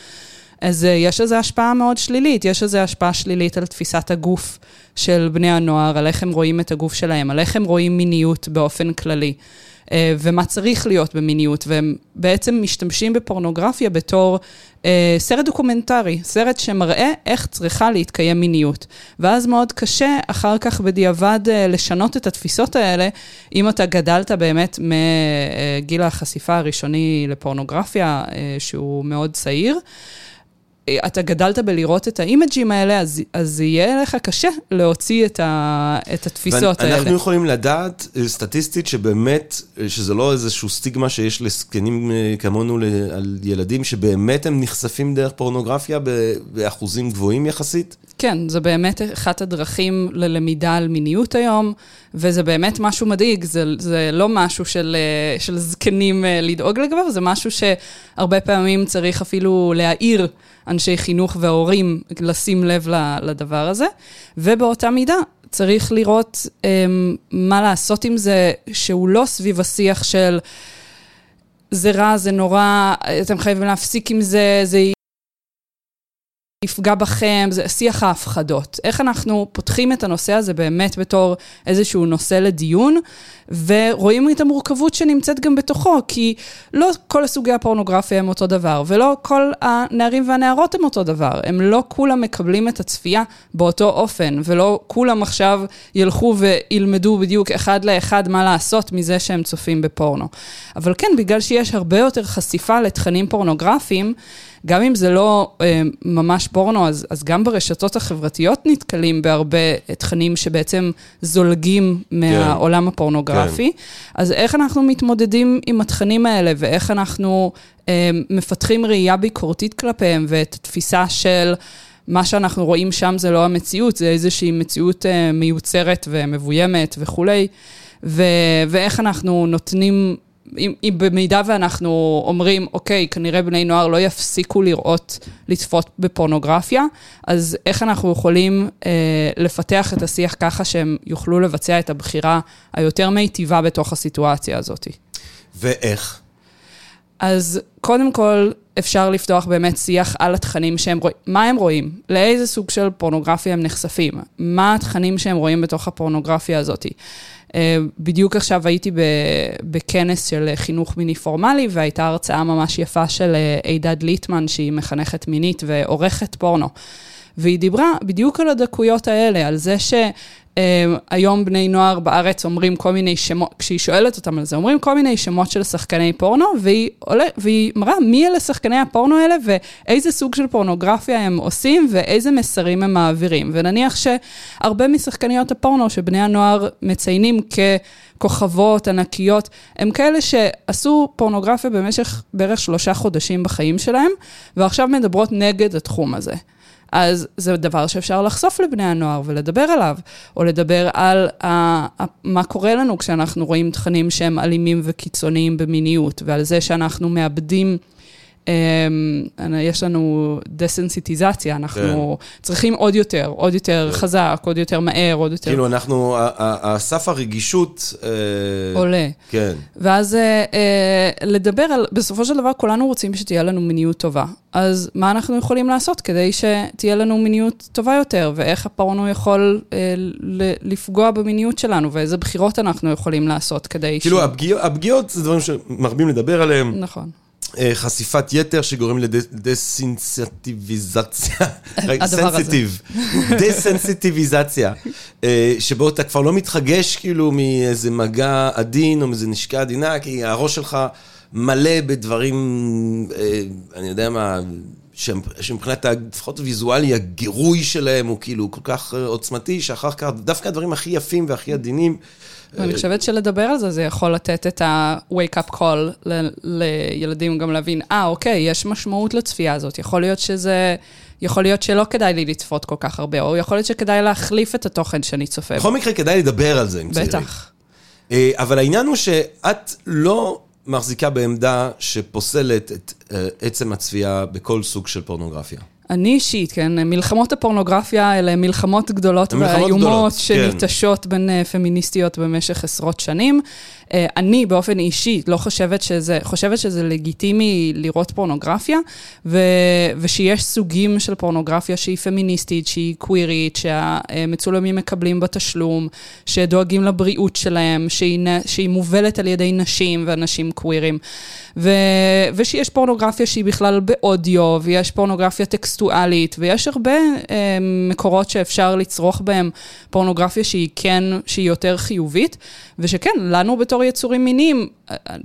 אז יש לזה השפעה מאוד שלילית, יש לזה השפעה שלילית על תפיסת הגוף של בני הנוער, על איך הם רואים את הגוף שלהם, על איך הם רואים מיניות באופן כללי. אה, ומה צריך להיות במיניות, והם בעצם משתמשים בפורנוגרפיה בתור אה, סרט דוקומנטרי, סרט שמראה איך צריכה להתקיים מיניות. ואז מאוד קשה אחר כך בדיעבד אה, לשנות את התפיסות האלה, אם אתה גדלת באמת מגיל החשיפה הראשוני לפורנוגרפיה, אה, שהוא מאוד צעיר. אתה גדלת בלראות את האימג'ים האלה, אז, אז יהיה לך קשה להוציא את, ה, את התפיסות האלה. אנחנו יכולים לדעת אה, סטטיסטית שבאמת, אה, שזה לא איזשהו סטיגמה שיש לזקנים אה, כמונו על ילדים, שבאמת הם נחשפים דרך פורנוגרפיה באחוזים גבוהים יחסית? כן, זה באמת אחת הדרכים ללמידה על מיניות היום, וזה באמת משהו מדאיג, זה, זה לא משהו של, של זקנים לדאוג לגביו, זה משהו שהרבה פעמים צריך אפילו להעיר. אנשי חינוך והורים לשים לב לדבר הזה, ובאותה מידה צריך לראות um, מה לעשות עם זה, שהוא לא סביב השיח של זה רע, זה נורא, אתם חייבים להפסיק עם זה, זה יפגע בכם, זה שיח ההפחדות. איך אנחנו פותחים את הנושא הזה באמת בתור איזשהו נושא לדיון, ורואים את המורכבות שנמצאת גם בתוכו, כי לא כל סוגי הפורנוגרפיה הם אותו דבר, ולא כל הנערים והנערות הם אותו דבר. הם לא כולם מקבלים את הצפייה באותו אופן, ולא כולם עכשיו ילכו וילמדו בדיוק אחד לאחד מה לעשות מזה שהם צופים בפורנו. אבל כן, בגלל שיש הרבה יותר חשיפה לתכנים פורנוגרפיים, גם אם זה לא אה, ממש פורנו, אז, אז גם ברשתות החברתיות נתקלים בהרבה תכנים שבעצם זולגים מהעולם כן. הפורנוגרפי. כן. אז איך אנחנו מתמודדים עם התכנים האלה, ואיך אנחנו אה, מפתחים ראייה ביקורתית כלפיהם, ואת התפיסה של... מה שאנחנו רואים שם זה לא המציאות, זה איזושהי מציאות uh, מיוצרת ומבוימת וכולי, ו- ואיך אנחנו נותנים אם, אם במידה ואנחנו אומרים, אוקיי, כנראה בני נוער לא יפסיקו לראות, לצפות בפורנוגרפיה, אז איך אנחנו יכולים אה, לפתח את השיח ככה שהם יוכלו לבצע את הבחירה היותר מיטיבה בתוך הסיטואציה הזאת? ואיך? אז קודם כל, אפשר לפתוח באמת שיח על התכנים שהם רואים, מה הם רואים, לאיזה סוג של פורנוגרפיה הם נחשפים, מה התכנים שהם רואים בתוך הפורנוגרפיה הזאת. אה, בדיוק עכשיו הייתי בכנס של חינוך מיני פורמלי, והייתה הרצאה ממש יפה של עידד אה, ליטמן, שהיא מחנכת מינית ועורכת פורנו. והיא דיברה בדיוק על הדקויות האלה, על זה ש... Uh, היום בני נוער בארץ אומרים כל מיני שמות, כשהיא שואלת אותם על זה, אומרים כל מיני שמות של שחקני פורנו, והיא, עולה, והיא מראה מי אלה שחקני הפורנו האלה ואיזה סוג של פורנוגרפיה הם עושים ואיזה מסרים הם מעבירים. ונניח שהרבה משחקניות הפורנו שבני הנוער מציינים ככוכבות ענקיות, הם כאלה שעשו פורנוגרפיה במשך בערך שלושה חודשים בחיים שלהם, ועכשיו מדברות נגד התחום הזה. אז זה דבר שאפשר לחשוף לבני הנוער ולדבר עליו, או לדבר על ה, ה, מה קורה לנו כשאנחנו רואים תכנים שהם אלימים וקיצוניים במיניות, ועל זה שאנחנו מאבדים... Um, יש לנו דסנסיטיזציה, אנחנו כן. צריכים עוד יותר, עוד יותר כן. חזק, עוד יותר מהר, עוד יותר... כאילו, אנחנו, הסף הרגישות... אה, עולה. כן. ואז uh, לדבר על, בסופו של דבר, כולנו רוצים שתהיה לנו מיניות טובה. אז מה אנחנו יכולים לעשות כדי שתהיה לנו מיניות טובה יותר, ואיך הפורנו יכול uh, לפגוע במיניות שלנו, ואיזה בחירות אנחנו יכולים לעשות כדי כאילו, ש... כאילו, הפגיעות זה דברים שמרבים לדבר עליהם. נכון. אה, חשיפת יתר שגורם לדסנסיטיביזציה. (laughs) הדבר הזה. (laughs) דסנסיטיביזציה. אה, שבו אתה כבר לא מתחגש כאילו מאיזה מגע עדין או מאיזה נשקה עדינה, כי הראש שלך מלא בדברים, אה, אני יודע מה, שמבחינת, לפחות הוויזואלי, הגירוי שלהם הוא כאילו כל כך עוצמתי, שאחר כך דווקא הדברים הכי יפים והכי עדינים. אני חושבת שלדבר על זה, זה יכול לתת את ה-wake up call לילדים גם להבין, אה, אוקיי, יש משמעות לצפייה הזאת. יכול להיות שזה... יכול להיות שלא כדאי לי לצפות כל כך הרבה, או יכול להיות שכדאי להחליף את התוכן שאני צופה. בכל מקרה, כדאי לדבר על זה עם צעירים. בטח. אה, אבל העניין הוא שאת לא מחזיקה בעמדה שפוסלת את אה, עצם הצפייה בכל סוג של פורנוגרפיה. אני אישית, כן, מלחמות הפורנוגרפיה אלה מלחמות גדולות ואיומות. שניטשות כן. בין אה, פמיניסטיות במשך עשרות שנים. אה, אני באופן אישי לא חושבת שזה, חושבת שזה לגיטימי לראות פורנוגרפיה, ו, ושיש סוגים של פורנוגרפיה שהיא פמיניסטית, שהיא קווירית, שהמצולמים מקבלים בתשלום, שדואגים לבריאות שלהם, שהיא, שהיא מובלת על ידי נשים ואנשים קווירים. ו, ושיש פורנוגרפיה שהיא בכלל באודיו, ויש פורנוגרפיה טקסטואלית, ויש הרבה אה, מקורות שאפשר לצרוך בהם פורנוגרפיה שהיא כן, שהיא יותר חיובית, ושכן, לנו בתור... יצורים מיניים,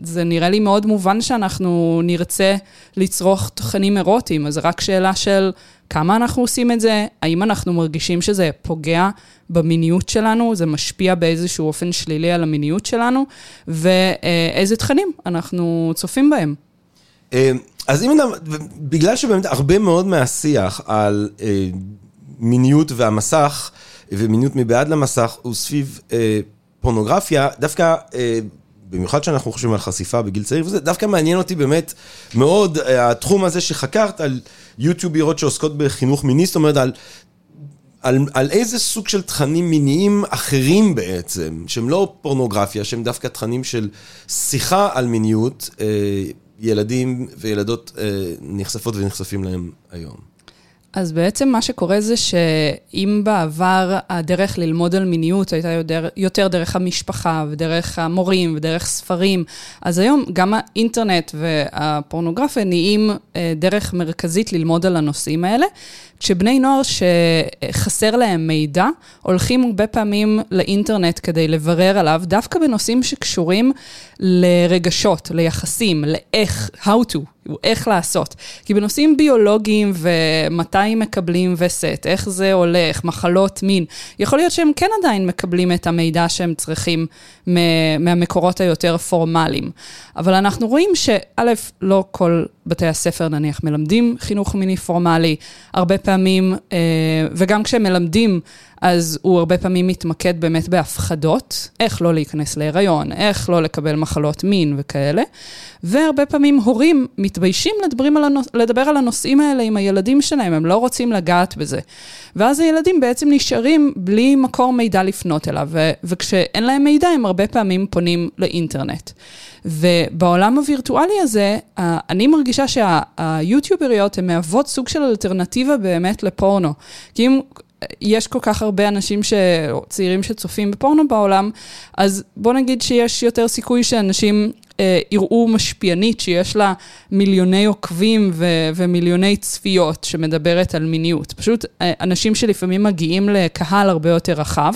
זה נראה לי מאוד מובן שאנחנו נרצה לצרוך תכנים אירוטיים, אז רק שאלה של כמה אנחנו עושים את זה, האם אנחנו מרגישים שזה פוגע במיניות שלנו, זה משפיע באיזשהו אופן שלילי על המיניות שלנו, ואיזה תכנים אנחנו צופים בהם. אה, אז אם אדם, בגלל שבאמת הרבה מאוד מהשיח על אה, מיניות והמסך, ומיניות מבעד למסך, הוא סביב אה, פורנוגרפיה, דווקא, במיוחד שאנחנו חושבים על חשיפה בגיל צעיר וזה, דווקא מעניין אותי באמת מאוד אה, התחום הזה שחקרת על יוטיוביות שעוסקות בחינוך מיני, זאת אומרת על... על, על איזה סוג של תכנים מיניים אחרים בעצם, שהם לא פורנוגרפיה, שהם דווקא תכנים של שיחה על מיניות, אה, ילדים וילדות אה, נחשפות ונחשפים להם היום. אז בעצם מה שקורה זה שאם בעבר הדרך ללמוד על מיניות הייתה יותר, יותר דרך המשפחה ודרך המורים ודרך ספרים, אז היום גם האינטרנט והפורנוגרפיה נהיים אה, דרך מרכזית ללמוד על הנושאים האלה. כשבני נוער שחסר להם מידע, הולכים הרבה פעמים לאינטרנט כדי לברר עליו, דווקא בנושאים שקשורים לרגשות, ליחסים, לאיך, how to, איך לעשות. כי בנושאים ביולוגיים ומתי מקבלים וסט, איך זה הולך, מחלות מין, יכול להיות שהם כן עדיין מקבלים את המידע שהם צריכים מהמקורות היותר פורמליים. אבל אנחנו רואים שא', לא כל בתי הספר נניח מלמדים חינוך מיני פורמלי, הרבה פעמים, אה, וגם כשהם מלמדים, אז הוא הרבה פעמים מתמקד באמת בהפחדות, איך לא להיכנס להיריון, איך לא לקבל מחלות מין וכאלה, והרבה פעמים הורים מתביישים על הנוש... לדבר על הנושאים האלה עם הילדים שלהם, הם לא רוצים לגעת בזה. ואז הילדים בעצם נשארים בלי מקור מידע לפנות אליו, ו... וכשאין להם מידע הם הרבה פעמים פונים לאינטרנט. ובעולם הווירטואלי הזה, אני מרגישה שהיוטיובריות הן מהוות סוג של אלטרנטיבה באמת לפורנו. כי אם יש כל כך הרבה אנשים, ש... צעירים שצופים בפורנו בעולם, אז בוא נגיד שיש יותר סיכוי שאנשים אה, יראו משפיענית שיש לה מיליוני עוקבים ו- ומיליוני צפיות שמדברת על מיניות. פשוט אה, אנשים שלפעמים מגיעים לקהל הרבה יותר רחב.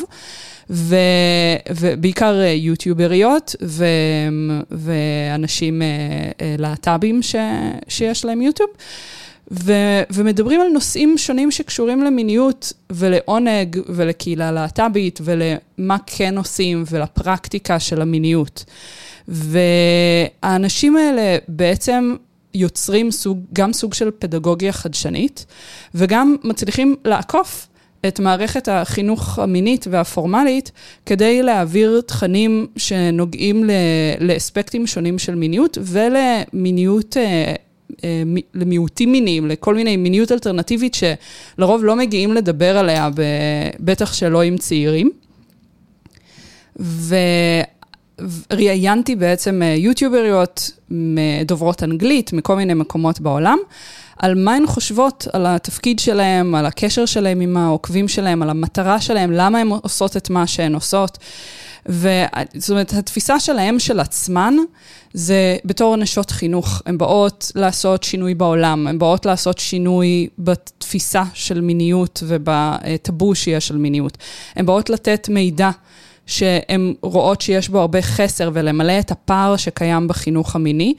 ו, ובעיקר אה, יוטיובריות ו, ואנשים אה, אה, להט"בים ש, שיש להם יוטיוב. ו, ומדברים על נושאים שונים שקשורים למיניות ולעונג ולקהילה להט"בית ולמה כן עושים ולפרקטיקה של המיניות. והאנשים האלה בעצם יוצרים סוג, גם סוג של פדגוגיה חדשנית, וגם מצליחים לעקוף את מערכת החינוך המינית והפורמלית כדי להעביר תכנים שנוגעים לאספקטים שונים של מיניות ולמיניות, אה, למיעוטים מיניים, לכל מיני מיניות אלטרנטיבית שלרוב לא מגיעים לדבר עליה, בטח שלא עם צעירים. וראיינתי בעצם אה, יוטיובריות דוברות אנגלית מכל מיני מקומות בעולם. על מה הן חושבות על התפקיד שלהן, על הקשר שלהן עם העוקבים שלהן, על המטרה שלהן, למה הן עושות את מה שהן עושות. וזאת אומרת, התפיסה שלהן, של עצמן, זה בתור נשות חינוך. הן באות לעשות שינוי בעולם, הן באות לעשות שינוי בתפיסה של מיניות ובטאבו שיש על מיניות. הן באות לתת מידע שהן רואות שיש בו הרבה חסר ולמלא את הפער שקיים בחינוך המיני,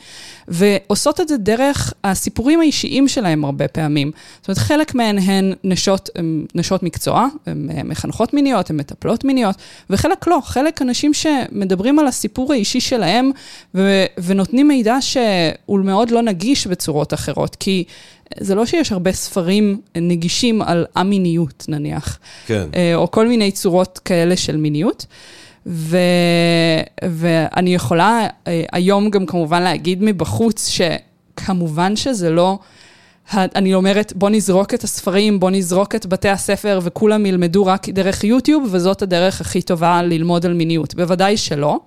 ועושות את זה דרך הסיפורים האישיים שלהם הרבה פעמים. זאת אומרת, חלק מהן הן נשות, הן נשות מקצוע, הן מחנכות מיניות, הן מטפלות מיניות, וחלק לא, חלק אנשים שמדברים על הסיפור האישי שלהם ו- ונותנים מידע שהוא מאוד לא נגיש בצורות אחרות, כי זה לא שיש הרבה ספרים נגישים על א-מיניות, נניח. כן. אה, או כל מיני צורות כאלה של מיניות. ו... ואני יכולה אה, היום גם כמובן להגיד מבחוץ, שכמובן שזה לא... אני אומרת, בוא נזרוק את הספרים, בוא נזרוק את בתי הספר וכולם ילמדו רק דרך יוטיוב, וזאת הדרך הכי טובה ללמוד על מיניות. בוודאי שלא.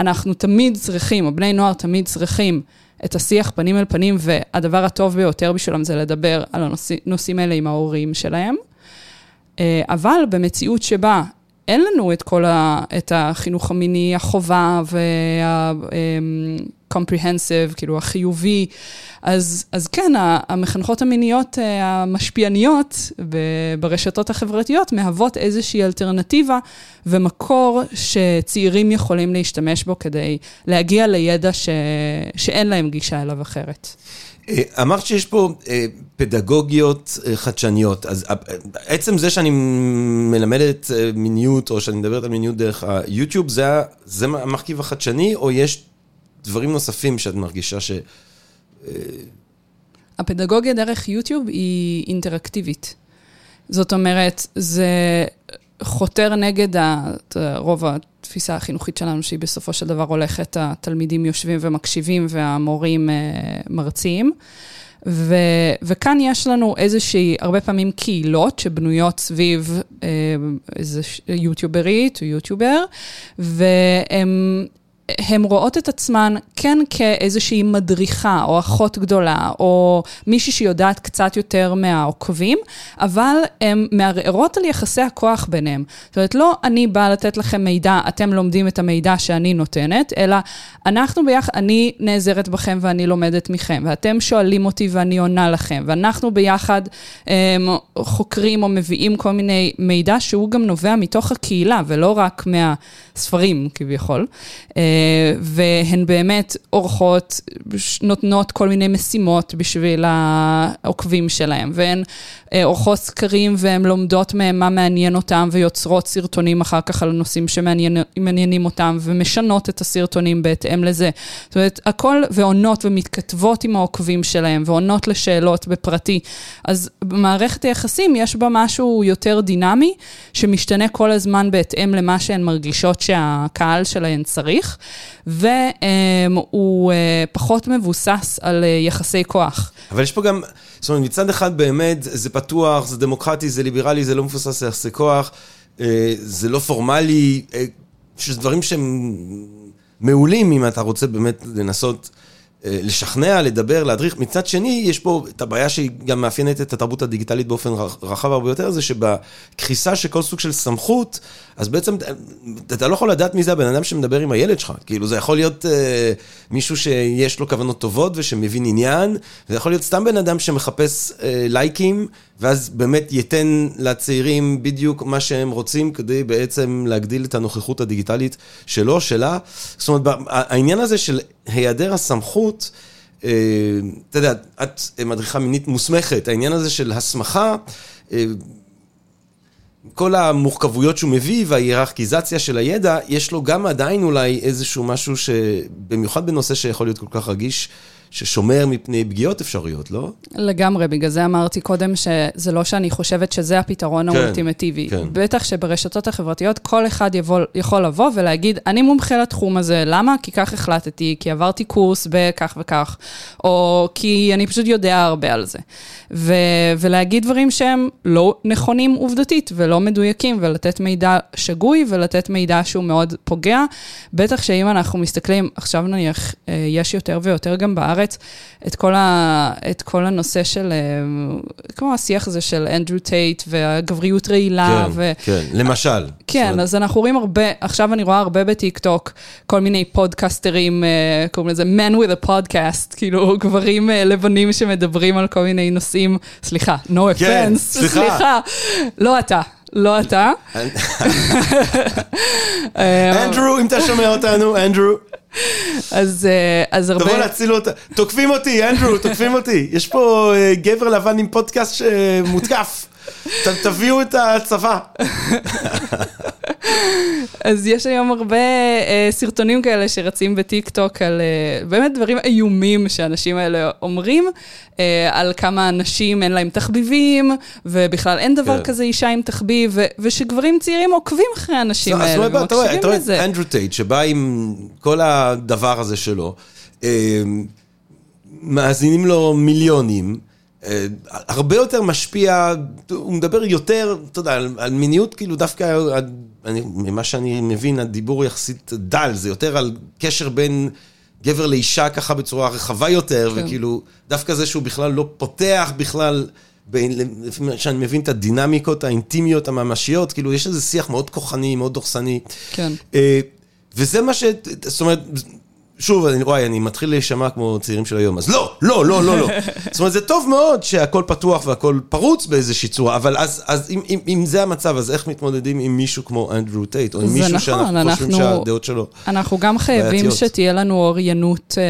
אנחנו תמיד צריכים, הבני נוער תמיד צריכים את השיח פנים אל פנים, והדבר הטוב ביותר בשבילם זה לדבר על הנושאים האלה עם ההורים שלהם. אה, אבל במציאות שבה אין לנו את כל ה... את החינוך המיני, החובה וה-comprehensive, אמ, כאילו החיובי. אז, אז כן, המחנכות המיניות אה, המשפיעניות ברשתות החברתיות מהוות איזושהי אלטרנטיבה ומקור שצעירים יכולים להשתמש בו כדי להגיע לידע ש, שאין להם גישה אליו אחרת. אה, אמרת שיש פה אה, פדגוגיות אה, חדשניות, אז עצם זה שאני מלמדת מיניות, או שאני מדברת על מיניות דרך היוטיוב, זה, המרכיב החדשני, או יש דברים נוספים שאת מרגישה ש... הפדגוגיה דרך יוטיוב היא אינטראקטיבית. זאת אומרת, זה חותר נגד רוב התפיסה החינוכית שלנו, שהיא בסופו של דבר הולכת, התלמידים יושבים ומקשיבים והמורים אה, מרצים. ו, וכאן יש לנו איזושהי, הרבה פעמים קהילות שבנויות סביב אה, איזה יוטיוברית או יוטיובר, והם הן רואות את עצמן כן כאיזושהי מדריכה או אחות גדולה, או מישהי שיודעת קצת יותר מהעוקבים, אבל הן מערערות על יחסי הכוח ביניהם. זאת אומרת, לא אני באה לתת לכם מידע, אתם לומדים את המידע שאני נותנת, אלא אנחנו ביחד, אני נעזרת בכם ואני לומדת מכם, ואתם שואלים אותי ואני עונה לכם, ואנחנו ביחד הם, אמ, חוקרים או מביאים כל מיני מידע שהוא גם נובע מתוך הקהילה, ולא רק מהספרים כביכול. אה, והן באמת עורכות, נותנות כל מיני משימות בשביל העוקבים שלהם, והן אה, עורכות סקרים והן לומדות מהם מה מעניין אותם ויוצרות סרטונים אחר כך על נושאים שמעניינים אותם ומשנות את הסרטונים בהתאם לזה. זאת אומרת, הכל, ועונות ומתכתבות עם העוקבים שלהם ועונות לשאלות בפרטי. אז במערכת היחסים יש בה משהו יותר דינמי, שמשתנה כל הזמן בהתאם למה שהן מרגישות שהקהל שלהן צריך. והוא אה, פחות מבוסס על אה, יחסי כוח. אבל יש פה גם, זאת אומרת, מצד אחד באמת זה פתוח, זה דמוקרטי, זה ליברלי, זה לא מבוסס על יחסי כוח, אה, זה לא פורמלי, שזה דברים שהם מעולים אם אתה רוצה באמת לנסות לשכנע, לדבר, להדריך. מצד שני, יש פה את הבעיה שהיא גם מאפיינת את התרבות הדיגיטלית באופן רחב הרבה יותר, זה שבכחיסה של כל סוג של סמכות, אז בעצם אתה לא יכול לדעת מי זה הבן אדם שמדבר עם הילד שלך. כאילו, זה יכול להיות אה, מישהו שיש לו כוונות טובות ושמבין עניין, זה יכול להיות סתם בן אדם שמחפש אה, לייקים, ואז באמת ייתן לצעירים בדיוק מה שהם רוצים, כדי בעצם להגדיל את הנוכחות הדיגיטלית שלו, שלה. זאת אומרת, העניין הזה של היעדר הסמכות, אה, אתה יודע, את מדריכה מינית מוסמכת, העניין הזה של הסמכה, אה, כל המורכבויות שהוא מביא וההיררכיזציה של הידע, יש לו גם עדיין אולי איזשהו משהו שבמיוחד בנושא שיכול להיות כל כך רגיש, ששומר מפני פגיעות אפשריות, לא? לגמרי, בגלל זה אמרתי קודם שזה לא שאני חושבת שזה הפתרון כן, האולטימטיבי. כן. בטח שברשתות החברתיות כל אחד יבוא, יכול לבוא ולהגיד, אני מומחה לתחום הזה, למה? כי כך החלטתי, כי עברתי קורס בכך וכך, או כי אני פשוט יודע הרבה על זה. ו- ולהגיד דברים שהם לא נכונים עובדתית ולא מדויקים, ולתת מידע שגוי ולתת מידע שהוא מאוד פוגע. בטח שאם אנחנו מסתכלים, עכשיו נניח, אה, יש יותר ויותר גם בארץ, את כל, ה- את כל הנושא של, אה, כמו השיח הזה של אנדרו טייט והגבריות רעילה. כן, ו- כן, למשל. כן, אומרת... אז אנחנו רואים הרבה, עכשיו אני רואה הרבה בטיק טוק, כל מיני פודקסטרים, אה, קוראים לזה Men with a podcast, כאילו (laughs) גברים לבנים שמדברים על כל מיני נושאים. נושאים, סליחה, no כן, offense, כן, סליחה. סליחה, לא אתה, לא אתה. אה, (laughs) אנדרו, אם אתה שומע אותנו, אנדרו. אז, אה, אז הרבה... תבוא להציל אותה. תוקפים אותי, אנדרו, תוקפים אותי. יש פה אה, גבר לבן עם פודקאסט שמותקף. ת- תביאו את הצבא. (laughs) אז יש היום הרבה אה, סרטונים כאלה שרצים בטיק טוק על אה, באמת דברים איומים שהאנשים האלה אומרים, אה, על כמה אנשים אין להם תחביבים, ובכלל אין דבר כן. כזה אישה עם תחביב, ו- ושגברים צעירים עוקבים אחרי האנשים אז האלה, אתה רואה, אתה רואה, ומקשיבים אתה רואה לזה. את אנדרו טייט, שבא עם כל הדבר הזה שלו, אה, מאזינים לו מיליונים, הרבה יותר משפיע, הוא מדבר יותר, אתה יודע, על, על מיניות, כאילו דווקא, אני, ממה שאני מבין, הדיבור יחסית דל, זה יותר על קשר בין גבר לאישה ככה בצורה רחבה יותר, כן. וכאילו, דווקא זה שהוא בכלל לא פותח בכלל, בין- לפי מה שאני מבין את הדינמיקות האינטימיות הממשיות, כאילו, יש איזה שיח מאוד כוחני, מאוד דורסני. כן. אה, וזה מה ש... זאת אומרת, שוב, אני, וואי, אני מתחיל להישמע כמו צעירים של היום, אז לא, לא, לא, לא, לא. (laughs) זאת אומרת, זה טוב מאוד שהכל פתוח והכל פרוץ באיזושהי צורה, אבל אז, אז אם, אם, אם זה המצב, אז איך מתמודדים עם מישהו כמו אנדרו טייט, או עם מישהו נכון, שאנחנו חושבים אנחנו- שהדעות שלו... אנחנו גם חייבים בעייתיות. שתהיה לנו אוריינות אה,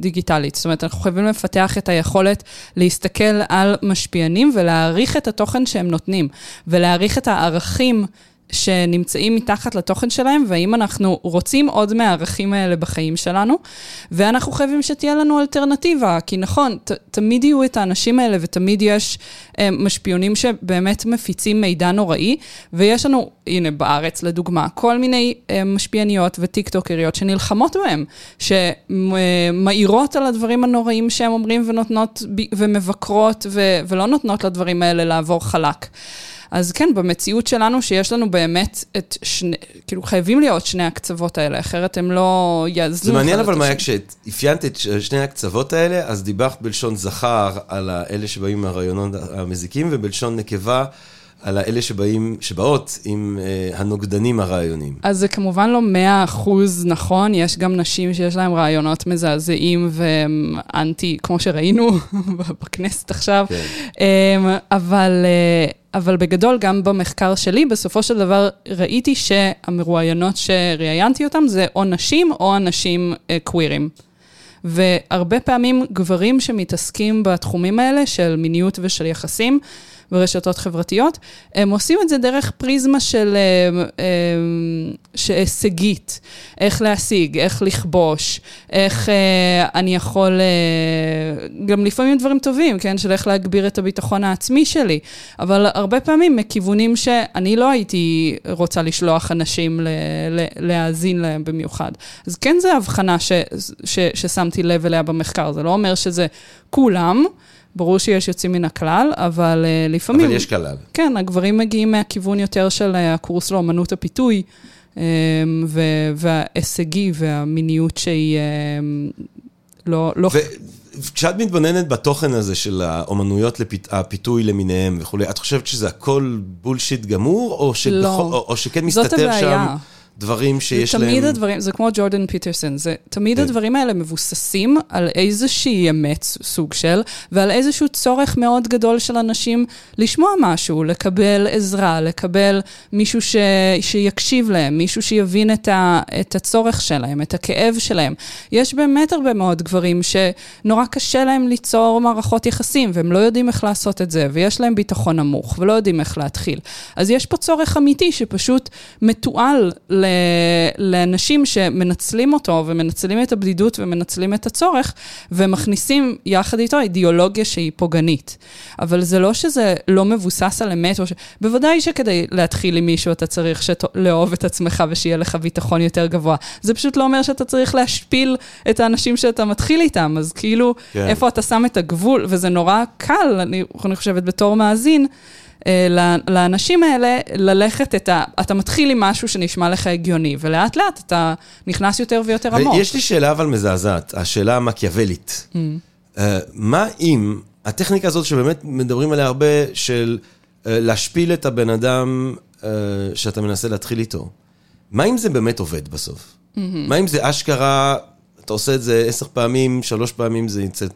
דיגיטלית. זאת אומרת, אנחנו חייבים לפתח את היכולת להסתכל על משפיענים ולהעריך את התוכן שהם נותנים, ולהעריך את הערכים שנמצאים מתחת לתוכן שלהם, והאם אנחנו רוצים עוד מהערכים האלה בחיים שלנו, ואנחנו חייבים שתהיה לנו אלטרנטיבה, כי נכון, ת, תמיד יהיו את האנשים האלה, ותמיד יש אה, משפיעונים שבאמת מפיצים מידע נוראי, ויש לנו, הנה בארץ לדוגמה, כל מיני אה, משפיעניות וטיקטוקריות שנלחמות בהם, שמאירות על הדברים הנוראים שהם אומרים ונותנות, ומבקרות, ו, ולא נותנות לדברים האלה לעבור חלק. אז כן, במציאות שלנו, שיש לנו באמת את שני, כאילו חייבים להיות שני הקצוות האלה, אחרת הם לא יאזנו זה מעניין אבל השני. כשאפיינת את שני הקצוות האלה, אז דיברת בלשון זכר על האלה שבאים מהרעיונות המזיקים, ובלשון נקבה על האלה שבאים, שבאות עם אה, הנוגדנים הרעיונים. אז זה כמובן לא מאה אחוז נכון, יש גם נשים שיש להן רעיונות מזעזעים והם אנטי, כמו שראינו (laughs) בכנסת עכשיו. כן. אמ, אבל, אה, אבל בגדול, גם במחקר שלי, בסופו של דבר ראיתי שהמרואיינות שראיינתי אותן זה או נשים או אנשים אה, קווירים. והרבה פעמים גברים שמתעסקים בתחומים האלה של מיניות ושל יחסים ברשתות חברתיות, הם עושים את זה דרך פריזמה של אה, אה, שהישגית, איך להשיג, איך לכבוש, איך אה, אני יכול, גם לפעמים דברים טובים, כן, של איך להגביר את הביטחון העצמי שלי, אבל הרבה פעמים מכיוונים שאני לא הייתי רוצה לשלוח אנשים ל, ל, להאזין להם במיוחד. אז כן זו הבחנה ש, ש, ששמתי לב אליה במחקר, זה לא אומר שזה כולם. ברור שיש יוצאים מן הכלל, אבל uh, לפעמים... אבל יש כלל. כן, הגברים מגיעים מהכיוון יותר של uh, הקורס לאמנות הפיתוי, um, ו- וההישגי והמיניות שהיא um, לא... לא... וכשאת מתבוננת בתוכן הזה של האומנויות לפית, הפיתוי למיניהם וכולי, את חושבת שזה הכל בולשיט גמור, או, שבכל, לא. או, או שכן זאת מסתתר שם הבעיה. דברים שיש זה להם... תמיד הדברים, זה כמו ג'ורדן פיטרסון, זה תמיד כן. הדברים האלה מבוססים על איזושהי אמת סוג של, ועל איזשהו צורך מאוד גדול של אנשים לשמוע משהו, לקבל עזרה, לקבל מישהו ש... שיקשיב להם, מישהו שיבין את, ה... את הצורך שלהם, את הכאב שלהם. יש באמת הרבה מאוד גברים שנורא קשה להם ליצור מערכות יחסים, והם לא יודעים איך לעשות את זה, ויש להם ביטחון נמוך, ולא יודעים איך להתחיל. אז יש פה צורך אמיתי שפשוט מתועל ל... לאנשים שמנצלים אותו, ומנצלים את הבדידות ומנצלים את הצורך, ומכניסים יחד איתו אידיאולוגיה שהיא פוגענית. אבל זה לא שזה לא מבוסס על אמת, ש... בוודאי שכדי להתחיל עם מישהו אתה צריך שת... לאהוב את עצמך ושיהיה לך ביטחון יותר גבוה. זה פשוט לא אומר שאתה צריך להשפיל את האנשים שאתה מתחיל איתם, אז כאילו. כן. איפה אתה שם את הגבול, וזה נורא קל, אני, אני חושבת, בתור מאזין. אה, לאנשים האלה ללכת את ה... אתה מתחיל עם משהו שנשמע לך הגיוני, ולאט לאט אתה נכנס יותר ויותר עמוק. ויש לי שאלה אבל מזעזעת, השאלה המקיאוולית. Mm. אה, מה אם הטכניקה הזאת שבאמת מדברים עליה הרבה, של אה, להשפיל את הבן אדם שאתה מנסה להתחיל איתו, מה אם זה באמת עובד בסוף? Mm-hmm. מה אם זה אשכרה, אתה עושה את זה עשר פעמים, שלוש פעמים זה יצא,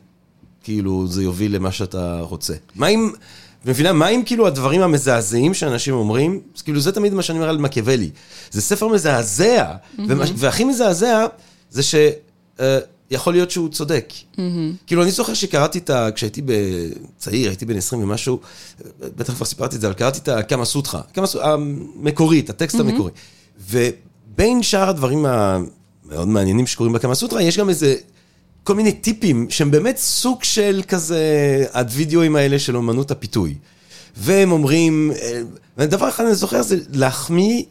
כאילו, זה יוביל למה שאתה רוצה? מה אם... ומבינה, מה עם כאילו הדברים המזעזעים שאנשים אומרים? אז כאילו, זה תמיד מה שאני אומר על מקיאוולי. זה ספר מזעזע, ומה- והכי מזעזע זה ש... אה, יכול להיות שהוא צודק. כאילו, אני זוכר שקראתי את ה... כשהייתי צעיר, הייתי בן 20 ומשהו, בטח כבר סיפרתי את זה, אבל קראתי את הקמה סוטרה, קמה סוטרה, המקורית, הטקסט המקורי. ובין שאר הדברים המאוד מעניינים שקורים בקמה סוטרה, יש גם איזה... כל מיני טיפים שהם באמת סוג של כזה הווידאוים האלה של אומנות הפיתוי. והם אומרים, אה, ודבר אחד אני זוכר זה להחמיא,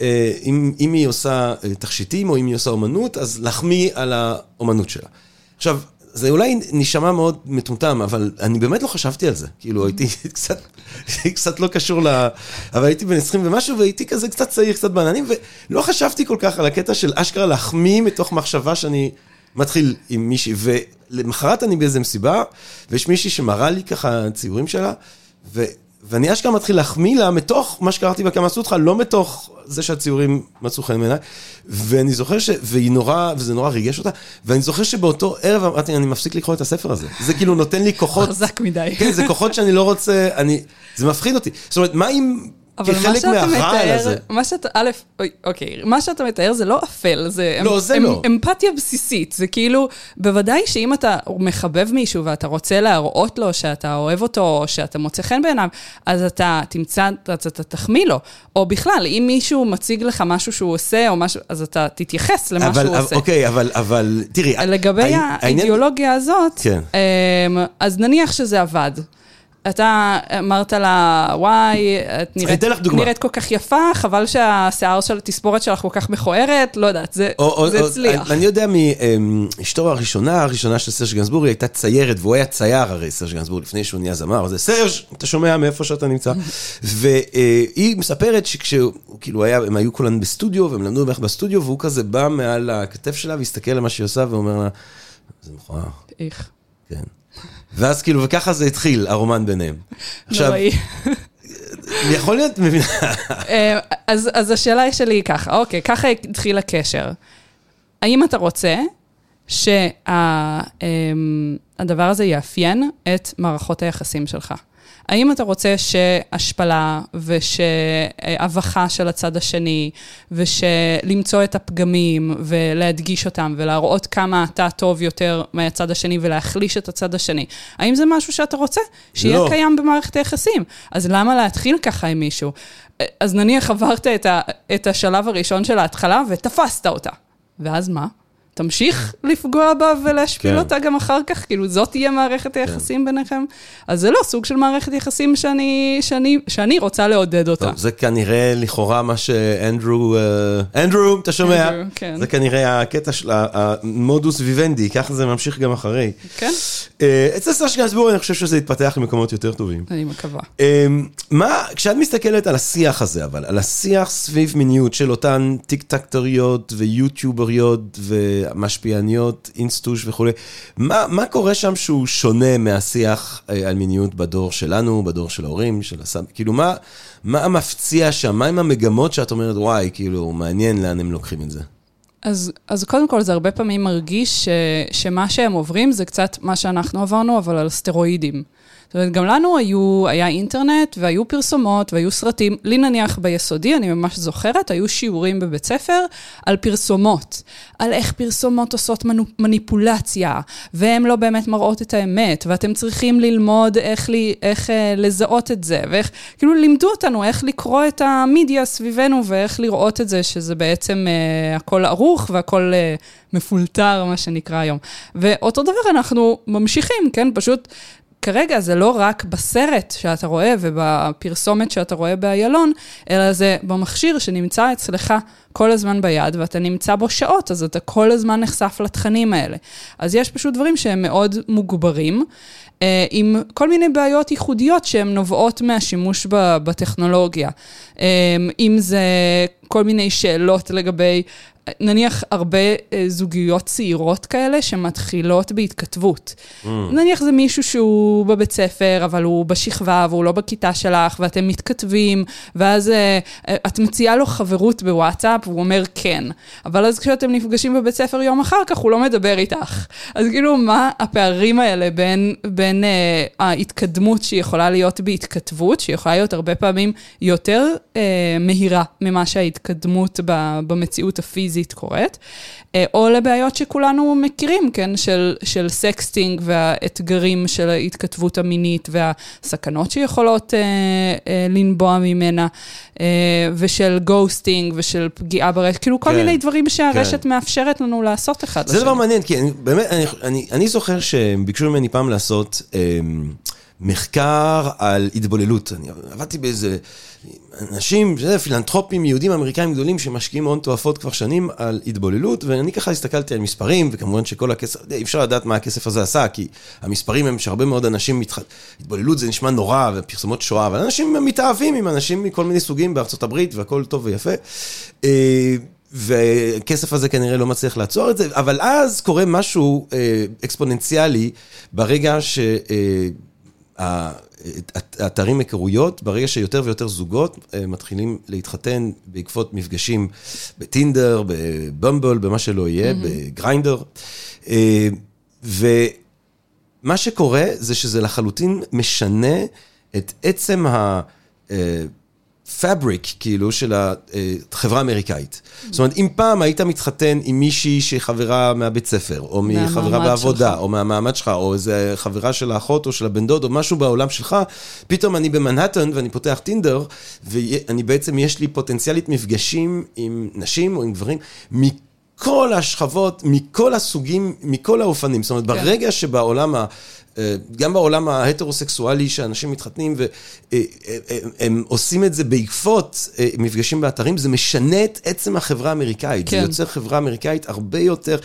אה, אם, אם היא עושה אה, תכשיטים או אם היא עושה אומנות, אז להחמיא על האומנות שלה. עכשיו, זה אולי נשמע מאוד מטומטם, אבל אני באמת לא חשבתי על זה. כאילו, הייתי (laughs) קצת, קצת לא קשור ל... אבל הייתי בן 20 ומשהו, והייתי כזה קצת צעיר, קצת בעננים, ולא חשבתי כל כך על הקטע של אשכרה להחמיא מתוך מחשבה שאני מתחיל עם מישהי, ולמחרת אני באיזה מסיבה, ויש מישהי שמראה לי ככה ציורים שלה, ו... ואני אשכרה מתחיל להחמיא לה מתוך מה שקראתי בקמה סוטרה, לא מתוך זה שהציורים מצאו חן בעיניי. ואני זוכר ש... והיא נורא, וזה נורא ריגש אותה, ואני זוכר שבאותו ערב אמרתי, אני מפסיק לקרוא את הספר הזה. זה כאילו נותן לי כוחות... (laughs) חזק מדי. כן, זה כוחות שאני לא רוצה, אני... זה מפחיד אותי. זאת אומרת, מה אם... אבל מה שאתה מהרעל הזה. מתאר, מה שאתה, א', אוקיי, מה שאתה מתאר זה לא אפל, זה, לא, אמ- זה אמ- לא. אמפתיה בסיסית, זה כאילו, בוודאי שאם אתה מחבב מישהו ואתה רוצה להראות לו שאתה אוהב אותו, או שאתה מוצא חן בעיניו, אז אתה תמצא, אז אתה תחמיא לו. או בכלל, אם מישהו מציג לך משהו שהוא עושה, או משהו, אז אתה תתייחס למה אבל, שהוא אבל- עושה. אוקיי, אבל, אבל, תראי, לגבי העניין- העניין- האידיאולוגיה הזאת, כן. אמ, אז נניח שזה עבד. אתה אמרת לה, וואי, את נראית. נראית כל כך יפה, חבל שהשיער של התספורת שלך כל כך מכוערת, לא יודעת, זה, או, זה או, הצליח. אני יודע מאשתו הראשונה, הראשונה של סרש גנסבורי, הייתה ציירת, והוא היה צייר הרי, סרש גנסבורי, לפני שהוא נהיה זמר, זה סרש, אתה שומע מאיפה שאתה נמצא. (laughs) והיא מספרת שכשהוא, כאילו היה, הם היו כולן בסטודיו, והם למדו בערך בסטודיו, והוא כזה בא מעל הכתף שלה, והסתכל על מה שהיא עושה, ואומר לה, זה מכוער, איך, כן. ואז כאילו, וככה זה התחיל, הרומן ביניהם. עכשיו. יכול להיות, מבינה, אה, אז, אז השאלה שלי היא ככה, אוקיי, ככה התחיל הקשר. האם אתה רוצה שהדבר הזה יאפיין את מערכות היחסים שלך? האם אתה רוצה שהשפלה ושהבכה של הצד השני ושלמצוא את הפגמים ולהדגיש אותם ולהראות כמה אתה טוב יותר מהצד השני ולהחליש את הצד השני, האם זה משהו שאתה רוצה? שיהיה לא. קיים במערכת היחסים. אז למה להתחיל ככה עם מישהו? אז נניח עברת את, ה, את השלב הראשון של ההתחלה ותפסת אותה. ואז מה? תמשיך לפגוע בה ולהשפיל כן. אותה גם אחר כך? כאילו, זאת תהיה מערכת היחסים ביניכם? אז זה לא סוג של מערכת יחסים שאני, שאני, שאני רוצה לעודד אותה. טוב, זה כנראה לכאורה מה שאנדרו, אה, אנדרו, אתה שומע? אנדרו, כן. זה כנראה הקטע של המודוס ויבנדי, ככה זה ממשיך גם אחרי. כן? אה, אצל סאש גנסבורי אני חושב שזה יתפתח למקומות יותר טובים. אני מקווה. אה, מה, כשאת מסתכלת על השיח הזה, אבל, על השיח סביב מיניות של אותן טיק טקטוריות ויוטיובריות ומשפיעניות, אינסטוש וכולי, מה, מה קורה שם שהוא שונה מהשיח אה, על מיניות בדור שלנו, בדור של ההורים, של הסב... כאילו, מה, מה המפציע שם? מה עם המגמות שאת אומרת, וואי, כאילו, מעניין לאן הם לוקחים את זה? אז, אז קודם כל, זה הרבה פעמים מרגיש ש, שמה שהם עוברים זה קצת מה שאנחנו עברנו, אבל על סטרואידים. זאת אומרת, גם לנו היו, היה אינטרנט, והיו פרסומות, והיו סרטים. לי נניח ביסודי, אני ממש זוכרת, היו שיעורים בבית ספר על פרסומות. על איך פרסומות עושות מניפולציה, והן לא באמת מראות את האמת, ואתם צריכים ללמוד איך, לי, איך אה, לזהות את זה, ואיך, כאילו לימדו אותנו איך לקרוא את המדיה סביבנו, ואיך לראות את זה, שזה בעצם אה, הכל ערוך והכל אה, מפולטר, מה שנקרא היום. ואותו דבר אנחנו ממשיכים, כן? פשוט... כרגע זה לא רק בסרט שאתה רואה ובפרסומת שאתה רואה באיילון, אלא זה במכשיר שנמצא אצלך כל הזמן ביד, ואתה נמצא בו שעות, אז אתה כל הזמן נחשף לתכנים האלה. אז יש פשוט דברים שהם מאוד מוגברים, אה, עם כל מיני בעיות ייחודיות שהן נובעות מהשימוש בטכנולוגיה. אה, אם זה כל מיני שאלות לגבי נניח הרבה אה, זוגיות צעירות כאלה שמתחילות בהתכתבות. Mm. נניח זה מישהו שהוא בבית ספר, אבל הוא בשכבה והוא לא בכיתה שלך, ואתם מתכתבים, ואז אה, אה, את מציעה לו חברות בוואטסאפ, והוא אומר כן. אבל אז כשאתם נפגשים בבית ספר יום אחר כך, הוא לא מדבר איתך. אז כאילו, מה הפערים האלה בין, בין אה, ההתקדמות שיכולה להיות בהתכתבות, שיכולה להיות הרבה פעמים יותר אה, מהירה ממה שההתקדמות ב, במציאות הפיזית קורית, אה, או לבעיות שכולנו מכירים, כן, של, של sexting והאתגרים של ההתכתבות המינית והסכנות שיכולות אה, אה, לנבוע ממנה, אה, ושל ghosting ושל פגיעה ברשת, כאילו כל כן, מיני דברים שהרשת כן. מאפשרת לנו לעשות אחד לשני. זה דבר מעניין, כי אני, באמת, אני, אני, אני זוכר שהם ביקשו ממני פעם לעשות אה, מחקר על התבוללות. אני עבדתי באיזה... אנשים, זה פילנטרופים יהודים אמריקאים גדולים שמשקיעים הון תועפות כבר שנים על התבוללות, ואני ככה הסתכלתי על מספרים, וכמובן שכל הכסף, אי אפשר לדעת מה הכסף הזה עשה, כי המספרים הם שהרבה מאוד אנשים מתח... התבוללות זה נשמע נורא, ופרסומות שואה, אבל אנשים מתאהבים עם אנשים מכל מיני סוגים בארצות הברית, והכל טוב ויפה. אה, והכסף הזה כנראה לא מצליח לעצור את זה, אבל אז קורה משהו אה, אקספוננציאלי ברגע ש... אתרים היכרויות, ברגע שיותר ויותר זוגות אה, מתחילים להתחתן בעקבות מפגשים בטינדר, בבמבל, במה שלא יהיה, mm-hmm. בגריינדר. אה, ומה שקורה זה שזה לחלוטין משנה את עצם ה... אה, פאבריק, כאילו, של החברה האמריקאית. זאת אומרת, אם פעם היית מתחתן עם מישהי שהיא חברה מהבית ספר, או מחברה בעבודה, שלך. או מהמעמד שלך, או איזה חברה של האחות או של הבן דוד, או משהו בעולם שלך, פתאום אני במנהטן ואני פותח טינדר, ואני בעצם, יש לי פוטנציאלית מפגשים עם נשים או עם גברים. מכל השכבות, מכל הסוגים, מכל האופנים. זאת אומרת, כן. ברגע שבעולם אה, גם בעולם ההטרוסקסואלי שאנשים מתחתנים והם אה, אה, עושים את זה בעקבות מפגשים באתרים, זה משנה את עצם החברה האמריקאית. כן. זה יוצר חברה אמריקאית הרבה יותר,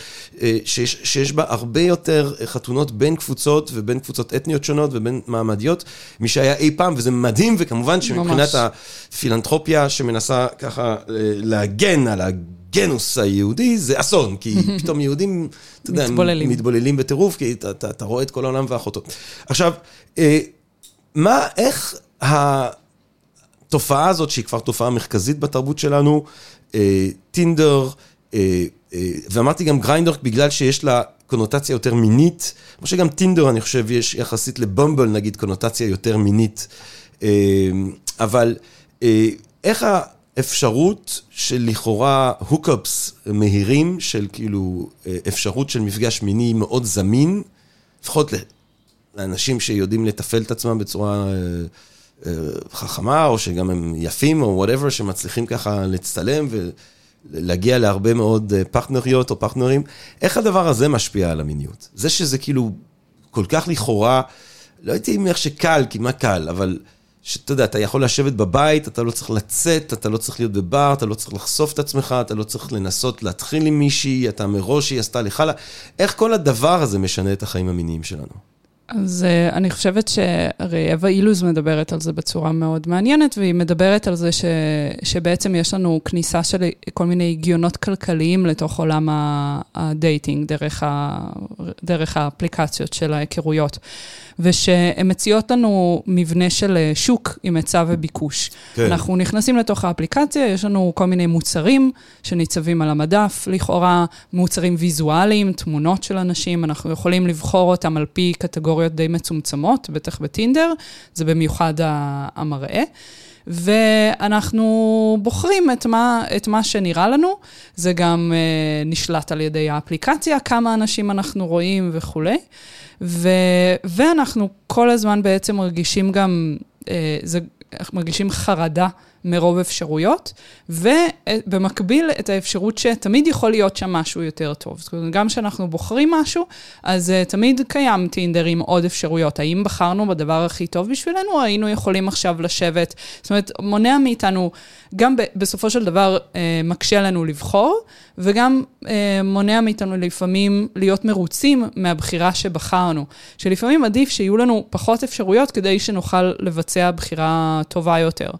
שיש, שיש בה הרבה יותר חתונות בין קבוצות ובין קבוצות אתניות שונות ובין מעמדיות, משהיה אי פעם, וזה מדהים, וכמובן שמבחינת ממש. הפילנטרופיה שמנסה ככה להגן על ה... הגנוס היהודי זה אסון, כי (laughs) פתאום יהודים, אתה יודע, מתבוללים, מתבוללים בטירוף, כי אתה, אתה, אתה רואה את כל העולם ואחותו. עכשיו, אה, מה, איך התופעה הזאת, שהיא כבר תופעה מרכזית בתרבות שלנו, אה, טינדר, אה, ואמרתי גם גריינדר, בגלל שיש לה קונוטציה יותר מינית, כמו שגם טינדר, אני חושב, יש יחסית לבומבל, נגיד, קונוטציה יותר מינית. אבל איך ה... אפשרות של לכאורה hookups מהירים, של כאילו אה, אפשרות של מפגש מיני מאוד זמין, לפחות לאנשים שיודעים לתפעל את עצמם בצורה אה, אה, חכמה, או שגם הם יפים, או whatever, שמצליחים ככה להצטלם ולהגיע להרבה מאוד פרטנריות או פרטנרים. איך הדבר הזה משפיע על המיניות? זה שזה כאילו כל כך לכאורה, לא הייתי אומר שקל, כי מה קל, אבל... שאתה יודע, אתה יכול לשבת בבית, אתה לא צריך לצאת, אתה לא צריך להיות בבר, אתה לא צריך לחשוף את עצמך, אתה לא צריך לנסות להתחיל עם מישהי, אתה מראש היא עשתה לך. איך כל הדבר הזה משנה את החיים המיניים שלנו? אז uh, אני חושבת שהרי אווה אילוז מדברת על זה בצורה מאוד מעניינת, והיא מדברת על זה ש, שבעצם יש לנו כניסה של כל מיני הגיונות כלכליים לתוך עולם ה dating, דרך, ה, דרך האפליקציות של ההיכרויות. ושהן מציעות לנו מבנה של אה, שוק עם היצע וביקוש. כן. אנחנו נכנסים לתוך האפליקציה, יש לנו כל מיני מוצרים שניצבים על המדף, לכאורה מוצרים ויזואליים, תמונות של אנשים, אנחנו יכולים לבחור אותם על פי קטגוריות די מצומצמות, בטח בטינדר, זה במיוחד המראה. ואנחנו בוחרים את מה, את מה שנראה לנו. זה גם אה, נשלט על ידי האפליקציה, כמה אנשים אנחנו רואים וכולי. ו, ואנחנו כל הזמן בעצם מרגישים גם, אה, זה, מרגישים חרדה מרוב אפשרויות, ובמקביל את האפשרות שתמיד יכול להיות שם משהו יותר טוב. זאת אומרת, גם כשאנחנו בוחרים משהו, אז uh, תמיד קיים טינדר עם עוד אפשרויות. האם בחרנו בדבר הכי טוב בשבילנו, או היינו יכולים עכשיו לשבת? זאת אומרת, מונע מאיתנו, גם ב- בסופו של דבר uh, מקשה לנו לבחור, וגם uh, מונע מאיתנו לפעמים להיות מרוצים מהבחירה שבחרנו. שלפעמים עדיף שיהיו לנו פחות אפשרויות כדי שנוכל לבצע בחירה טובה יותר.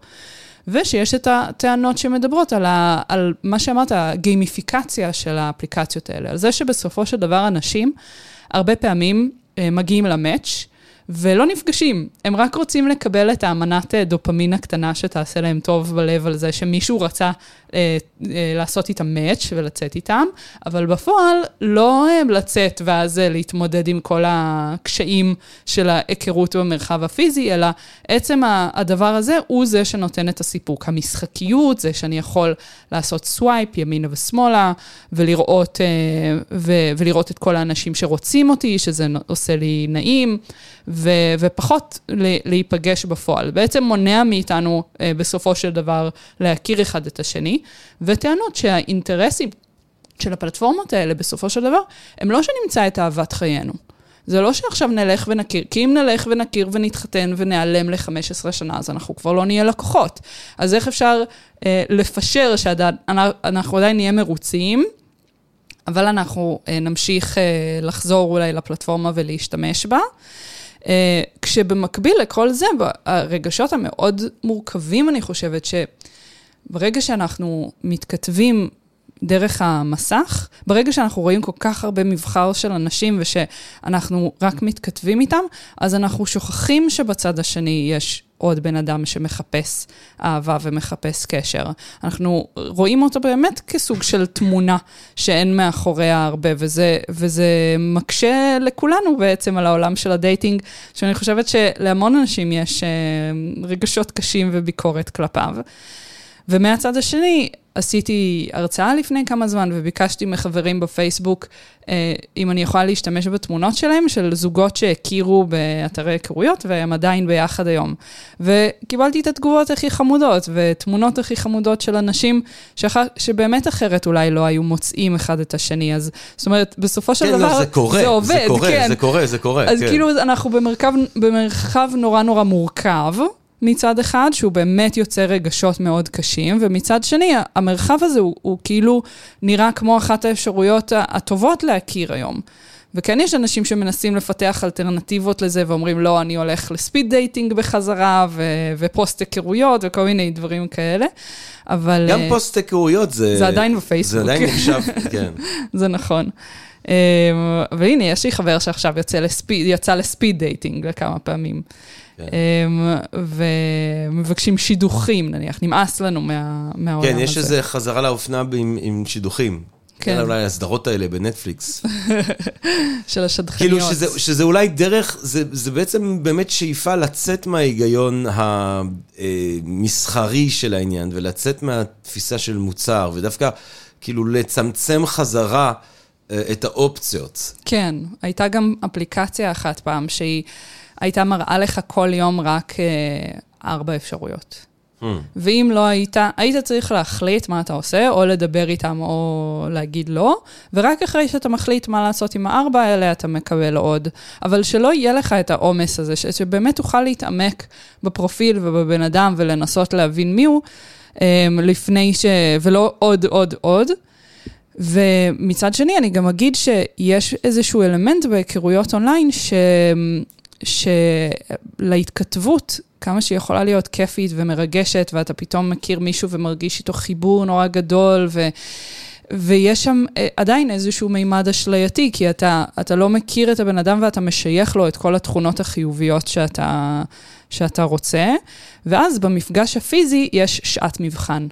ושיש את הטענות שמדברות על, ה, על מה שאמרת, הגיימיפיקציה של האפליקציות האלה, על זה שבסופו של דבר אנשים הרבה פעמים אה, מגיעים למאץ', ולא נפגשים. הם רק רוצים לקבל את המנת אה, דופמין הקטנה שתעשה להם טוב בלב על זה שמישהו רצה לעשות איתם match ולצאת איתם, אבל בפועל לא אה, לצאת ואז אה, להתמודד עם כל הקשיים של ההיכרות במרחב הפיזי, אלא עצם הדבר הזה הוא זה שנותן את הסיפוק. המשחקיות, זה שאני יכול לעשות swipe ימינה ושמאלה, ולראות, אה, ו- ולראות את כל האנשים שרוצים אותי, שזה עושה לי נעים. ו, ופחות להיפגש בפועל. בעצם מונע מאיתנו אה, בסופו של דבר להכיר אחד את השני, וטענות שהאינטרסים של הפלטפורמות האלה בסופו של דבר, הם לא שנמצא את אהבת חיינו. זה לא שעכשיו נלך ונכיר, כי אם נלך ונכיר ונתחתן וניעלם ל-15 שנה, אז אנחנו כבר לא נהיה לקוחות. אז איך אפשר אה, לפשר שאנחנו עדיין נהיה מרוצים, אבל אנחנו אה, נמשיך אה, לחזור אולי לפלטפורמה ולהשתמש בה. אה, כשבמקביל לכל זה, הרגשות המאוד מורכבים, אני חושבת, שברגע שאנחנו מתכתבים דרך המסך, ברגע שאנחנו רואים כל כך הרבה מבחר של אנשים ושאנחנו רק מתכתבים איתם, אז אנחנו שוכחים שבצד השני יש עוד בן אדם שמחפש אהבה ומחפש קשר. אנחנו רואים אותו באמת כסוג של תמונה שאין מאחוריה הרבה, וזה, וזה מקשה לכולנו בעצם על העולם של הדייטינג, שאני חושבת שלהמון אנשים יש אה, רגשות קשים וביקורת כלפיו. ומהצד השני, עשיתי הרצאה לפני כמה זמן וביקשתי מחברים בפייסבוק אה, אם אני יכולה להשתמש בתמונות שלהם, של זוגות שהכירו באתרי היכרויות והם עדיין ביחד היום. וקיבלתי את התגובות הכי חמודות ותמונות הכי חמודות של אנשים שח... שבאמת אחרת אולי לא היו מוצאים אחד את השני. אז זאת אומרת, בסופו של כן, לא, דבר, לא, זה קורה, זה עובד, זה קורה, כן. זה קורה, זה קורה. אז כן. כאילו אנחנו במרחב, במרחב נורא נורא מורכב. מצד אחד, שהוא באמת יוצר רגשות מאוד קשים, ומצד שני, המרחב הזה הוא, הוא כאילו נראה כמו אחת האפשרויות הטובות להכיר היום. וכן יש אנשים שמנסים לפתח אלטרנטיבות לזה ואומרים, לא, אני הולך ל speed dating בחזרה, ו- ופוסט היכרויות וכל מיני דברים כאלה, אבל... גם פוסט היכרויות זה... זה עדיין בפייסבוק. זה עדיין נחשב, (laughs) כן. זה נכון. אמ, אבל הנה, יש לי חבר שעכשיו יוצא ל speed, יצא ל speed dating לכמה פעמים. כן. אמ, ומבקשים שידוכים, נניח, נמאס לנו מה, מהעולם הזה. כן, יש איזה חזרה לאופנה עם, עם שידוכים. כן. אולי הסדרות האלה בנטפליקס. (laughs) של השדכניות. כאילו שזה, שזה אולי דרך, זה, זה בעצם באמת שאיפה לצאת מההיגיון המסחרי של העניין, ולצאת מהתפיסה של מוצר, ודווקא כאילו לצמצם חזרה אה, את האופציות. כן, הייתה גם אפליקציה אחת פעם שהיא... הייתה מראה לך כל יום רק אה, ארבע אפשרויות. Hmm. ואם לא היית, היית צריך להחליט מה אתה עושה, או לדבר איתם או להגיד לא, ורק אחרי שאתה מחליט מה לעשות עם הארבע האלה, אתה מקבל עוד. אבל שלא יהיה לך את העומס הזה, שבאמת תוכל להתעמק בפרופיל ובבן אדם ולנסות להבין מי הוא, אה, לפני ש... ולא עוד, עוד, עוד. ומצד שני, אני גם אגיד שיש איזשהו אלמנט בהיכרויות אונליין ש... שלהתכתבות, כמה שהיא יכולה להיות כיפית ומרגשת, ואתה פתאום מכיר מישהו ומרגיש איתו חיבור נורא גדול, ו... ויש שם אה, עדיין איזשהו מימד אשלייתי, כי אתה, אתה לא מכיר את הבן אדם ואתה משייך לו את כל התכונות החיוביות שאתה, שאתה רוצה, ואז במפגש הפיזי יש שעת מבחן.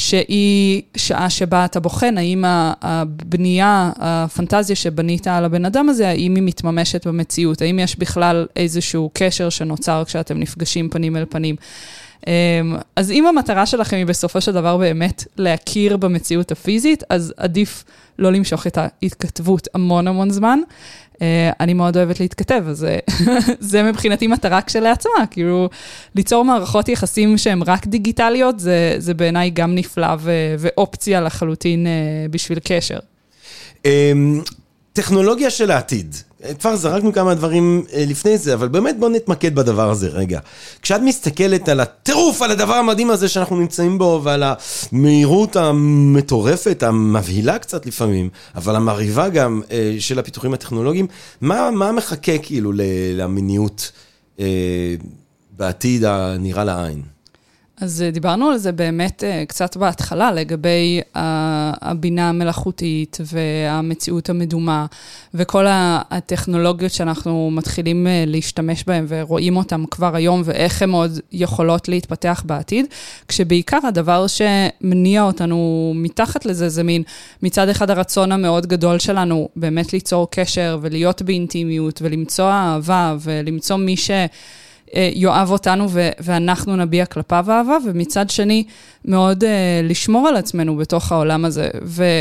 שהיא שעה שבה אתה בוחן האם הבנייה, הפנטזיה שבנית על הבן אדם הזה, האם היא מתממשת במציאות, האם יש בכלל איזשהו קשר שנוצר כשאתם נפגשים פנים אל פנים. אמ, אז אם המטרה שלכם היא בסופו של דבר באמת להכיר במציאות הפיזית, אז עדיף לא למשוך את ההתכתבות המון המון זמן, אני מאוד אוהבת להתכתב, אז אה, (laughs) זה מבחינתי מטרה כשלעצמה, כאילו, ליצור מערכות יחסים שהן רק דיגיטליות, זה, זה בעיניי גם נפלא ו- ואופציה לחלוטין אה, בשביל קשר. אמ, טכנולוגיה של העתיד. כבר זרקנו כמה דברים אה, לפני זה, אבל באמת בואו נתמקד בדבר הזה רגע. כשאת מסתכלת על הטירוף, על הדבר המדהים הזה שאנחנו נמצאים בו, ועל המהירות המטורפת, המבהילה קצת לפעמים, אבל המרהיבה גם אה, של הפיתוחים הטכנולוגיים, מה, מה מחכה כאילו למיניות אה, בעתיד הנראה לעין? אז אה, דיברנו על זה באמת אה, קצת בהתחלה, לגבי הבינה המלאכותית והמציאות המדומה, וכל הטכנולוגיות שאנחנו מתחילים אה, להשתמש בהן ורואים אותן כבר היום, ואיך הן עוד יכולות להתפתח בעתיד, כשבעיקר הדבר שמניע אותנו מתחת לזה, זה מין, מצד אחד הרצון המאוד גדול שלנו באמת ליצור קשר ולהיות באינטימיות ולמצוא אהבה ולמצוא מי ש... אה, יאהב אותנו ו- ואנחנו נביע כלפיו אהבה, ומצד שני, מאוד uh, לשמור על עצמנו בתוך העולם הזה. ו-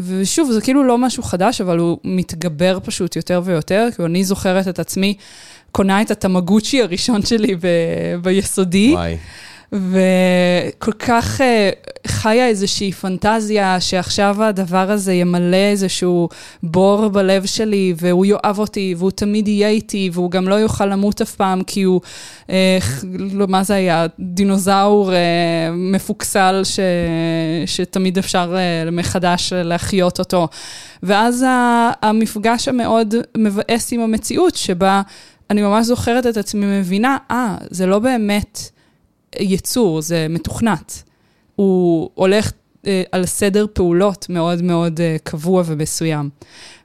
ושוב, זה כאילו לא משהו חדש, אבל הוא מתגבר פשוט יותר ויותר, כי אני זוכרת את עצמי קונה את התמגוצ'י הראשון שלי ב- ביסודי. וואי. וכל כך uh, חיה איזושהי פנטזיה שעכשיו הדבר הזה ימלא איזשהו בור בלב שלי, והוא יאהב אותי, והוא תמיד יהיה איתי, והוא גם לא יוכל למות אף פעם, כי הוא, uh, לא, מה זה היה? דינוזאור uh, מפוקסל ש, שתמיד אפשר uh, מחדש להחיות אותו. ואז המפגש המאוד מבאס עם המציאות, שבה אני ממש זוכרת את עצמי מבינה, אה, ah, זה לא באמת... יצור, זה מתוכנת. הוא הולך אה, על סדר פעולות מאוד מאוד אה, קבוע ומסוים.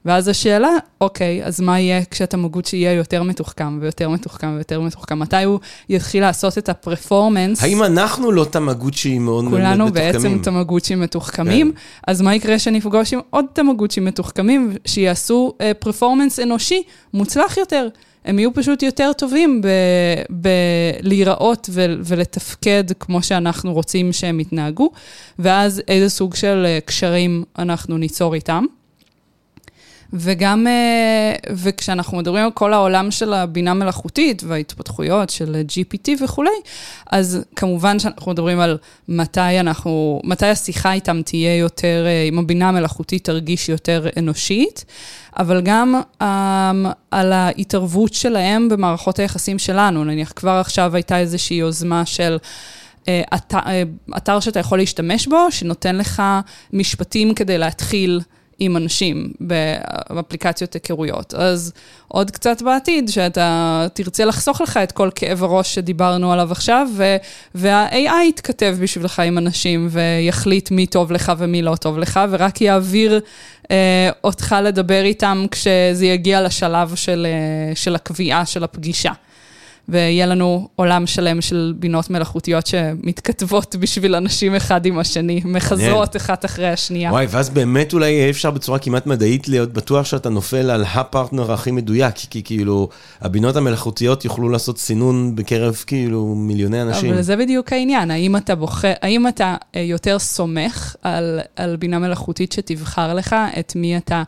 ואז השאלה, אוקיי, אז מה יהיה כשהתמגוצ'י יהיה יותר מתוחכם ויותר מתוחכם ויותר מתוחכם? מתי הוא יתחיל לעשות את הפרפורמנס? האם אנחנו לא תמגוצ'י מאוד מתוחכמים? כולנו בעצם תמגוצ'י מתוחכמים, כן. אז מה יקרה כשנפגוש עם עוד תמגוצ'י מתוחכמים שיעשו פרפורמנס אה, אנושי מוצלח יותר? הם יהיו פשוט יותר טובים בלהיראות ולתפקד כמו שאנחנו רוצים שהם יתנהגו, ואז איזה סוג של אה, קשרים אנחנו ניצור איתם. וגם, אה, וכשאנחנו מדברים על כל העולם של הבינה מלאכותית וההתפתחויות של GPT וכולי, אז כמובן שאנחנו מדברים על מתי אנחנו, מתי השיחה איתם תהיה יותר, אה, אם הבינה המלאכותית תרגיש יותר אנושית, אבל גם um, על ההתערבות שלהם במערכות היחסים שלנו. נניח כבר עכשיו הייתה איזושהי יוזמה של... uh, אתר, אתר שאתה יכול להשתמש בו, שנותן לך משפטים כדי להתחיל עם אנשים באפליקציות היכרויות. אז עוד קצת בעתיד, שאתה תרצה לחסוך לך את כל כאב הראש שדיברנו עליו עכשיו, וה-AI יתכתב בשבילך עם אנשים ויחליט מי טוב לך ומי לא טוב לך, ורק יעביר אה, אותך לדבר איתם כשזה יגיע לשלב של, אה, של הקביעה של הפגישה. ויהיה לנו עולם שלם של בינות מלאכותיות שמתכתבות בשביל אנשים אחד עם השני, מחזרות אחת אחרי השנייה. וואי, ואז באמת אולי יהיה אפשר בצורה כמעט מדעית להיות בטוח שאתה נופל על הפרטנר הכי מדויק, כי כאילו הבינות המלאכותיות יוכלו לעשות סינון בקרב כאילו מיליוני אנשים. אבל זה בדיוק העניין, האם אתה בוחר, האם אתה אה, יותר סומך על, על בינה מלאכותית שתבחר לך את מי אתה...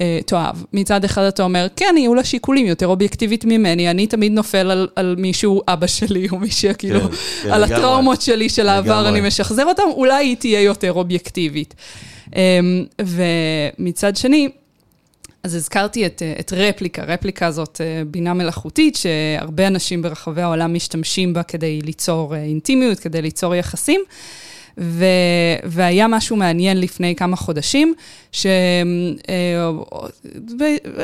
אה, תאהב. מצד אחד אתה אומר, כן, יהיו לה שיקולים יותר אובייקטיבית ממני, אני תמיד נופל על, על מישהו, אבא שלי, או מישהו, כאילו, כן, כן, על הטראומות שלי של העבר, אני משחזר אותם, אולי היא תהיה יותר אובייקטיבית. אמ, ומצד שני, אז הזכרתי את, את רפליקה, רפליקה זאת אה, בינה מלאכותית שהרבה אנשים ברחבי העולם משתמשים בה כדי ליצור אה, אינטימיות, כדי ליצור יחסים. ו, והיה משהו מעניין לפני כמה חודשים,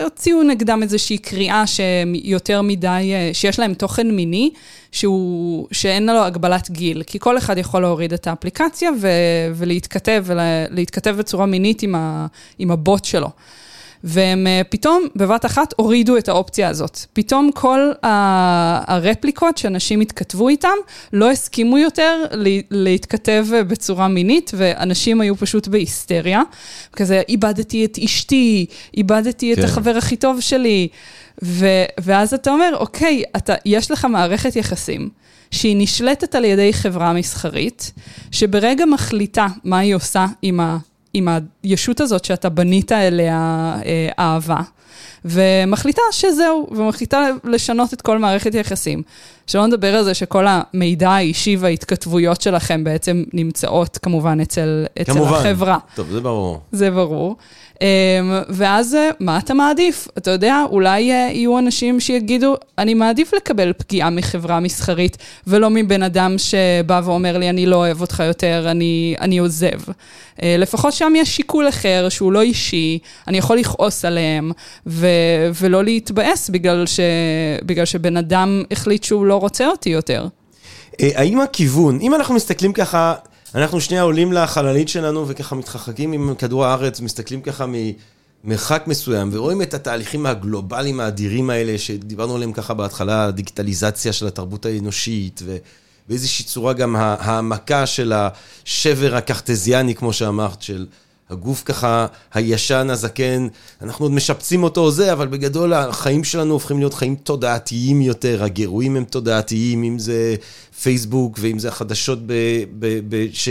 שהוציאו נגדם איזושהי קריאה שיותר מדי, שיש להם תוכן מיני, שהוא, שאין לו הגבלת גיל, כי כל אחד יכול להוריד את האפליקציה ו, ולהתכתב, ולהתכתב בצורה מינית עם, ה, עם הבוט שלו. והם אה, פתאום בבת אחת הורידו את האופציה הזאת. פתאום כל הרפליקות שאנשים התכתבו איתם לא הסכימו יותר להתכתב בצורה מינית, ואנשים היו פשוט בהיסטריה. כזה, איבדתי את אשתי, איבדתי כן. את החבר הכי טוב שלי. ו- ואז אתה אומר, אוקיי, אתה, יש לך מערכת יחסים. שהיא נשלטת על ידי חברה מסחרית, שברגע מחליטה מה היא עושה עם ה... עם הישות הזאת שאתה בנית אליה אה, אהבה, ומחליטה שזהו, ומחליטה לשנות את כל מערכת היחסים. שלא נדבר על זה שכל המידע האישי וההתכתבויות שלכם בעצם נמצאות כמובן אצל, אצל כמובן. החברה. טוב, זה ברור. זה ברור. אמ, ואז אה, מה אתה מעדיף? אתה יודע, אולי אה, יהיו אנשים שיגידו, אני מעדיף לקבל פגיעה מחברה מסחרית, ולא מבן אדם שבא ואומר לי, אני לא אוהב אותך יותר, אני, אני עוזב. אה, לפחות שם יש שיקול אחר שהוא לא אישי, אני יכול לכעוס עליהם, ו, ולא להתבאס בגלל, ש, בגלל שבן אדם החליט שהוא לא רוצה אותי יותר. אה, האם הכיוון, אם אנחנו מסתכלים ככה, אנחנו שנייה עולים לחללית שלנו וככה מתחחקים עם כדור הארץ, מסתכלים ככה ממרחק מסוים, ורואים את התהליכים הגלובליים האדירים האלה, שדיברנו עליהם ככה בהתחלה, הדיגיטליזציה של התרבות האנושית, ובאיזושהי צורה גם העמקה של השבר הקרטזיאני, כמו שאמרת, של... הגוף ככה הישן, הזקן, אנחנו עוד משפצים אותו או זה, אבל בגדול החיים שלנו הופכים להיות חיים תודעתיים יותר, הגירויים הם תודעתיים, אם זה פייסבוק, ואם זה החדשות, ב, ב, ב, ש,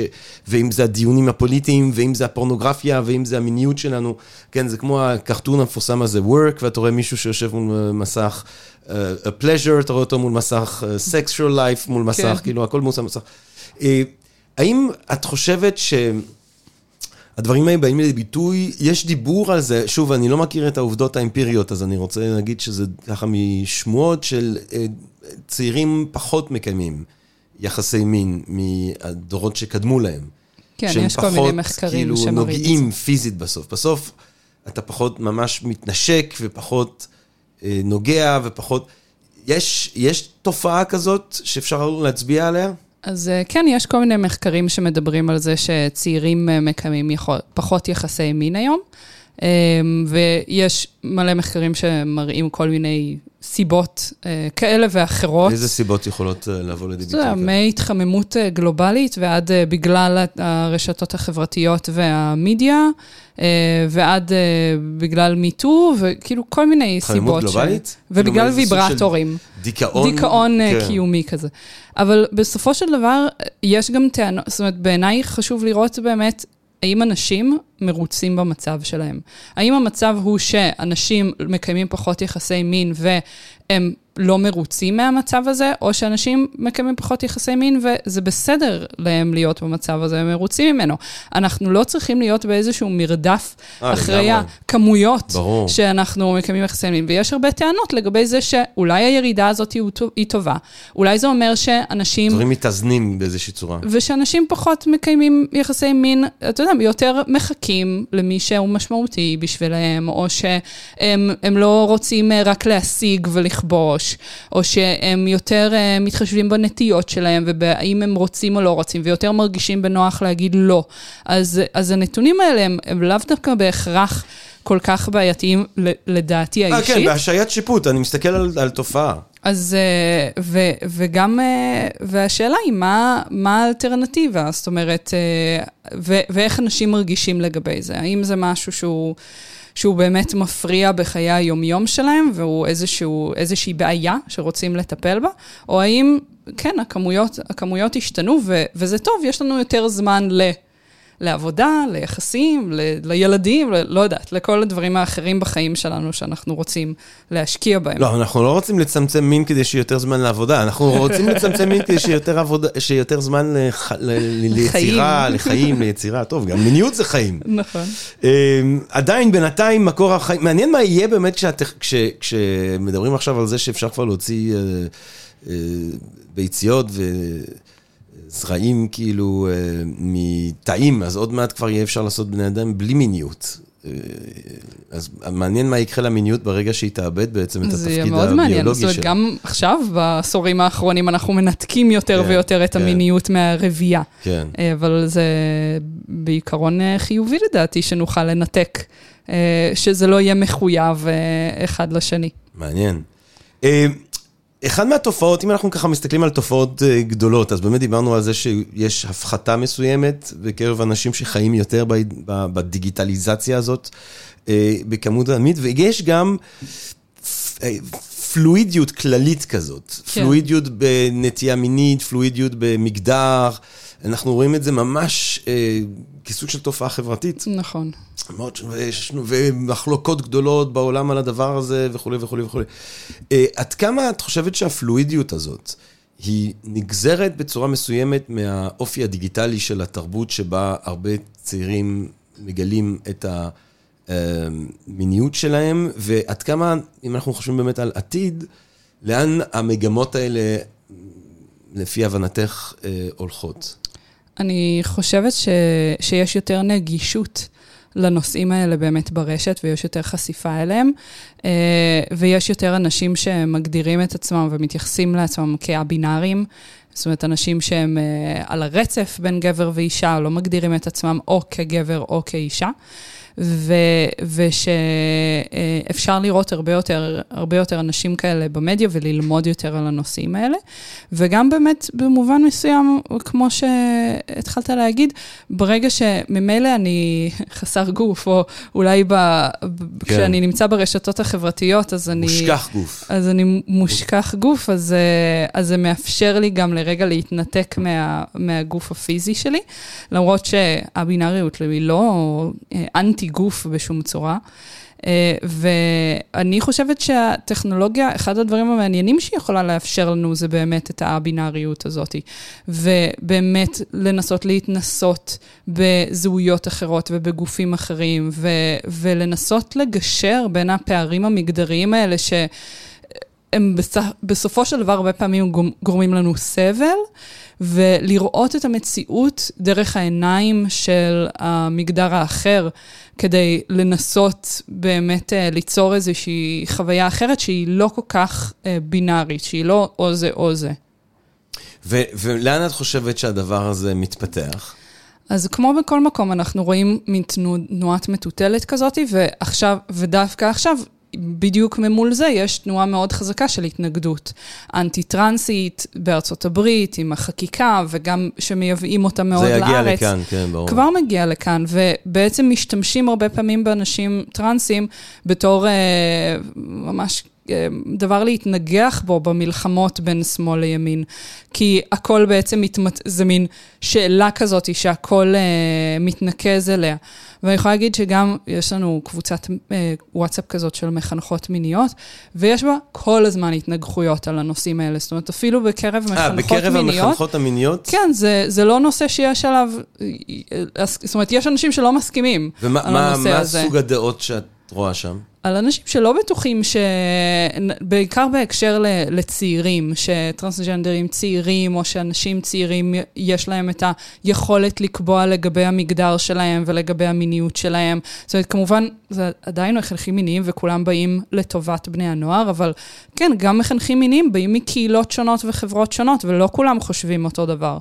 ואם זה הדיונים הפוליטיים, ואם זה הפורנוגרפיה, ואם זה המיניות שלנו. כן, זה כמו הקרטון המפורסם הזה, work, ואתה רואה מישהו שיושב מול מסך, uh, a pleasure, אתה רואה אותו מול מסך, uh, sexual life מול מסך, כן. כאילו, הכל מול מסך. Uh, האם את חושבת ש... הדברים האלה באים לידי ביטוי, יש דיבור על זה, שוב, אני לא מכיר את העובדות האמפיריות, אז אני רוצה להגיד שזה ככה משמועות של אה, צעירים פחות מקיימים יחסי מין מהדורות שקדמו להם. כן, יש כל מיני מחקרים כאילו, שמראים את זה. נוגעים פיזית בסוף. בסוף אתה פחות ממש מתנשק ופחות אה, נוגע ופחות... יש, יש תופעה כזאת שאפשר להצביע עליה? אז אה, כן, יש כל מיני מחקרים שמדברים על זה שצעירים אה, מקיימים יכול, פחות יחסי מין היום, אה, ויש מלא מחקרים שמראים כל מיני סיבות כאלה ואחרות. איזה סיבות יכולות לבוא לידי ביטוי? זה מהתחממות גלובלית ועד בגלל הרשתות החברתיות והמדיה, ועד בגלל מיטו, וכאילו כל מיני סיבות. התחממות גלובלית? ש... ובגלל ויברטורים. דיכאון? דיכאון כן. קיומי כזה. אבל בסופו של דבר, יש גם טענות, זאת אומרת, בעיניי חשוב לראות באמת האם אנשים מרוצים במצב שלהם. האם המצב הוא שאנשים מקיימים פחות יחסי מין והם לא מרוצים מהמצב הזה, או שאנשים מקיימים פחות יחסי מין וזה בסדר להם להיות במצב הזה, הם מרוצים ממנו. אנחנו לא צריכים להיות באיזשהו מרדף אה, אחרי הכמויות ברור. שאנחנו מקיימים יחסי מין. ויש הרבה טענות לגבי זה שאולי הירידה הזאת היא טובה. אולי זה אומר שאנשים... דברים מתאזנים באיזושהי צורה. ושאנשים פחות מקיימים יחסי מין, אתה יודע, יותר מחכים למי שהוא משמעותי בשבילם, או שהם לא רוצים רק להשיג ולכבוש. מראש, או שהם יותר uh, מתחשבים בנטיות שלהם ובאם הם רוצים או לא רוצים, ויותר מרגישים בנוח להגיד לא. אז, אז הנתונים האלה הם, הם לאו דווקא בהכרח כל כך בעייתיים, לדעתי האישית. אה, כן, בהשעיית שיפוט, אני מסתכל על, על תופעה. אז, אה, ו, וגם, אה, והשאלה היא, מה, מה האלטרנטיבה? זאת אומרת, ו, ואיך אנשים מרגישים לגבי זה? האם זה משהו שהוא... שהוא באמת מפריע בחיי היומיום שלהם, והוא איזשהו, איזושהי בעיה שרוצים לטפל בה, או האם, כן, הכמויות, הכמויות השתנו, ו, וזה טוב, יש לנו יותר זמן ל... לעבודה, ליחסים, ל, לילדים, ל, לא יודעת, לכל הדברים האחרים בחיים שלנו שאנחנו רוצים להשקיע בהם. לא, אנחנו לא רוצים לצמצם מין כדי שיהיה יותר זמן לעבודה, אנחנו רוצים לצמצם מין כדי שיהיה יותר, עבודה, שיהיה יותר זמן לח, ל, ל, ליצירה, לחיים, ליצירה. טוב, גם מיניות זה חיים. נכון. אמ, עדיין, בינתיים, מקור החיים, מעניין מה יהיה באמת כשאת, כש, כשמדברים עכשיו על זה שאפשר כבר להוציא... אה, אה, ביציות ו... זרעים כאילו אה, מתאים, אז עוד מעט כבר יהיה אפשר לעשות בני אדם בלי מיניות. אה, אז מעניין מה יקרה למיניות ברגע שהיא תאבד בעצם את התפקיד הביולוגי שלה. זה יהיה מאוד מעניין, זאת אומרת, גם עכשיו, בעשורים האחרונים, אנחנו מנתקים יותר כן, ויותר את כן. המיניות מהרבייה. כן. אה, אבל זה בעיקרון חיובי לדעתי, שנוכל לנתק, שזה לא יהיה מחויב אחד לשני. מעניין. אחד מהתופעות, אם אנחנו ככה מסתכלים על תופעות אה, גדולות, אז באמת דיברנו על זה שיש הפחתה מסוימת בקרב אנשים שחיים יותר בדיגיטליזציה הזאת, אה, בכמות העמית, ויש גם אה, פלואידיות כללית כזאת, כן. פלואידיות בנטייה מינית, פלואידיות במגדר. אנחנו רואים את זה ממש אה, כסוג של תופעה חברתית. נכון. מאוד, ויש, ומחלוקות גדולות בעולם על הדבר הזה וכולי וכולי וכולי. אה, עד כמה את חושבת שהפלואידיות הזאת היא נגזרת בצורה מסוימת מהאופי הדיגיטלי של התרבות שבה הרבה צעירים מגלים את המיניות שלהם, ועד כמה, אם אנחנו חושבים באמת על עתיד, לאן המגמות האלה, לפי הבנתך, אה, הולכות? אני חושבת ש, שיש יותר נגישות לנושאים האלה באמת ברשת, ויש יותר חשיפה אליהם, אה, ויש יותר אנשים שמגדירים את עצמם ומתייחסים לעצמם כהבינאריים, זאת אומרת, אנשים שהם uh, על הרצף בין גבר ואישה, לא מגדירים את עצמם או כגבר או כאישה. ושאפשר לראות הרבה יותר, הרבה יותר אנשים כאלה במדיה וללמוד יותר על הנושאים האלה. וגם באמת, במובן מסוים, כמו שהתחלת להגיד, ברגע שממילא אני (laughs) חסר גוף, או אולי ב... כן. כשאני נמצא ברשתות החברתיות, אז אני... מושכח גוף. אז אני מושכח גוף, אז, אז זה מאפשר לי גם לרגע להתנתק מה, מהגוף הפיזי שלי, למרות שהבינאריות היא לא אנטי... אנטי גוף בשום צורה. אה, ואני חושבת שהטכנולוגיה, אחד הדברים המעניינים שהיא יכולה לאפשר לנו זה באמת את הבינאריות הזאת. ובאמת לנסות להתנסות בזהויות אחרות ובגופים אחרים, ו- ולנסות לגשר בין הפערים המגדריים האלה ש... הם בסופו של דבר הרבה פעמים גורמים לנו סבל, ולראות את המציאות דרך העיניים של המגדר האחר, כדי לנסות באמת uh, ליצור איזושהי חוויה אחרת שהיא לא כל כך uh, בינארית, שהיא לא או זה או זה. ו- ולאן את חושבת שהדבר הזה מתפתח? אז כמו בכל מקום, אנחנו רואים מין תנועת מטוטלת כזאת, ועכשיו, ודווקא עכשיו, בדיוק ממול זה יש תנועה מאוד חזקה של התנגדות אנטי-טרנסית בארצות הברית, עם החקיקה, וגם שמייבאים אותה מאוד לארץ. זה יגיע לארץ. לכאן, כן, ברור. כבר מגיע לכאן, ובעצם משתמשים הרבה פעמים באנשים טרנסים בתור אה, ממש דבר להתנגח בו במלחמות בין שמאל לימין. כי הכל בעצם מתמת... זה מין שאלה כזאת שהכל אה, מתנקז אליה. ואני יכולה להגיד שגם יש לנו קבוצת אה, וואטסאפ כזאת של מחנכות מיניות, ויש בה כל הזמן התנגחויות על הנושאים האלה. זאת אומרת, אפילו בקרב מחנכות מיניות... אה, בקרב המחנכות המיניות? כן, זה, זה לא נושא שיש עליו... זאת אומרת, יש אנשים שלא מסכימים ומה, על הנושא מה, הזה. ומה סוג הדעות שאת רואה שם? על אנשים שלא בטוחים, ש... בעיקר בהקשר לצעירים, שטרנסג'נדרים צעירים, או שאנשים צעירים יש להם את היכולת לקבוע לגבי המגדר שלהם ולגבי המיניות שלהם. זאת אומרת, כמובן, זה עדיין מחנכים מיניים וכולם באים לטובת בני הנוער, אבל כן, גם מחנכים מיניים באים מקהילות שונות וחברות שונות, ולא כולם חושבים אותו דבר.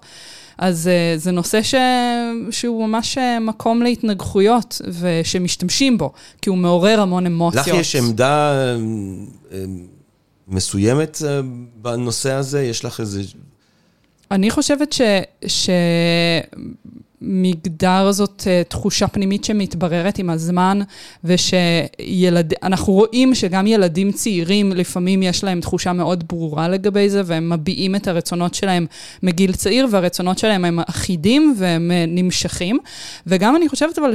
אז uh, זה נושא ש... שהוא ממש אה, מקום להתנגחויות ושמשתמשים בו, כי הוא מעורר המון אמוציות. לך יש עמדה uh, מסוימת בנושא הזה? יש לך איזה... אני חושבת ש... ש... מגדר זאת uh, תחושה פנימית שמתבררת עם הזמן, ושאנחנו רואים שגם ילדים צעירים, לפעמים יש להם תחושה מאוד ברורה לגבי זה, והם מביעים את הרצונות שלהם מגיל צעיר, והרצונות שלהם הם אחידים והם uh, נמשכים. וגם אני חושבת אבל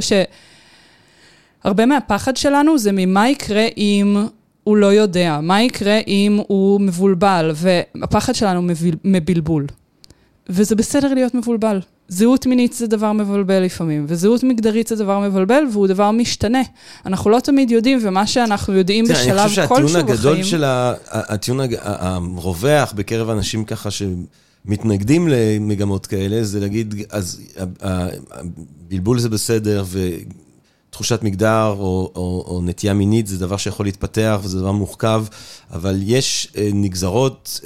שהרבה מהפחד שלנו זה ממה יקרה אם... הוא לא יודע, מה יקרה אם הוא מבולבל, והפחד שלנו מבלבול. וזה בסדר להיות מבולבל. זהות מינית זה דבר מבלבל לפעמים, וזהות מגדרית זה דבר מבלבל, והוא דבר משתנה. אנחנו לא תמיד יודעים, ומה שאנחנו יודעים בשלב כלשהו בחיים... אני חושב שהטיעון הגדול של ה... הטיעון הרווח בקרב אנשים ככה שמתנגדים למגמות כאלה, זה להגיד, אז הבלבול זה בסדר, ותחושת מגדר או, או, או נטייה מינית זה דבר שיכול להתפתח וזה דבר מורכב, אבל יש אה, נגזרות...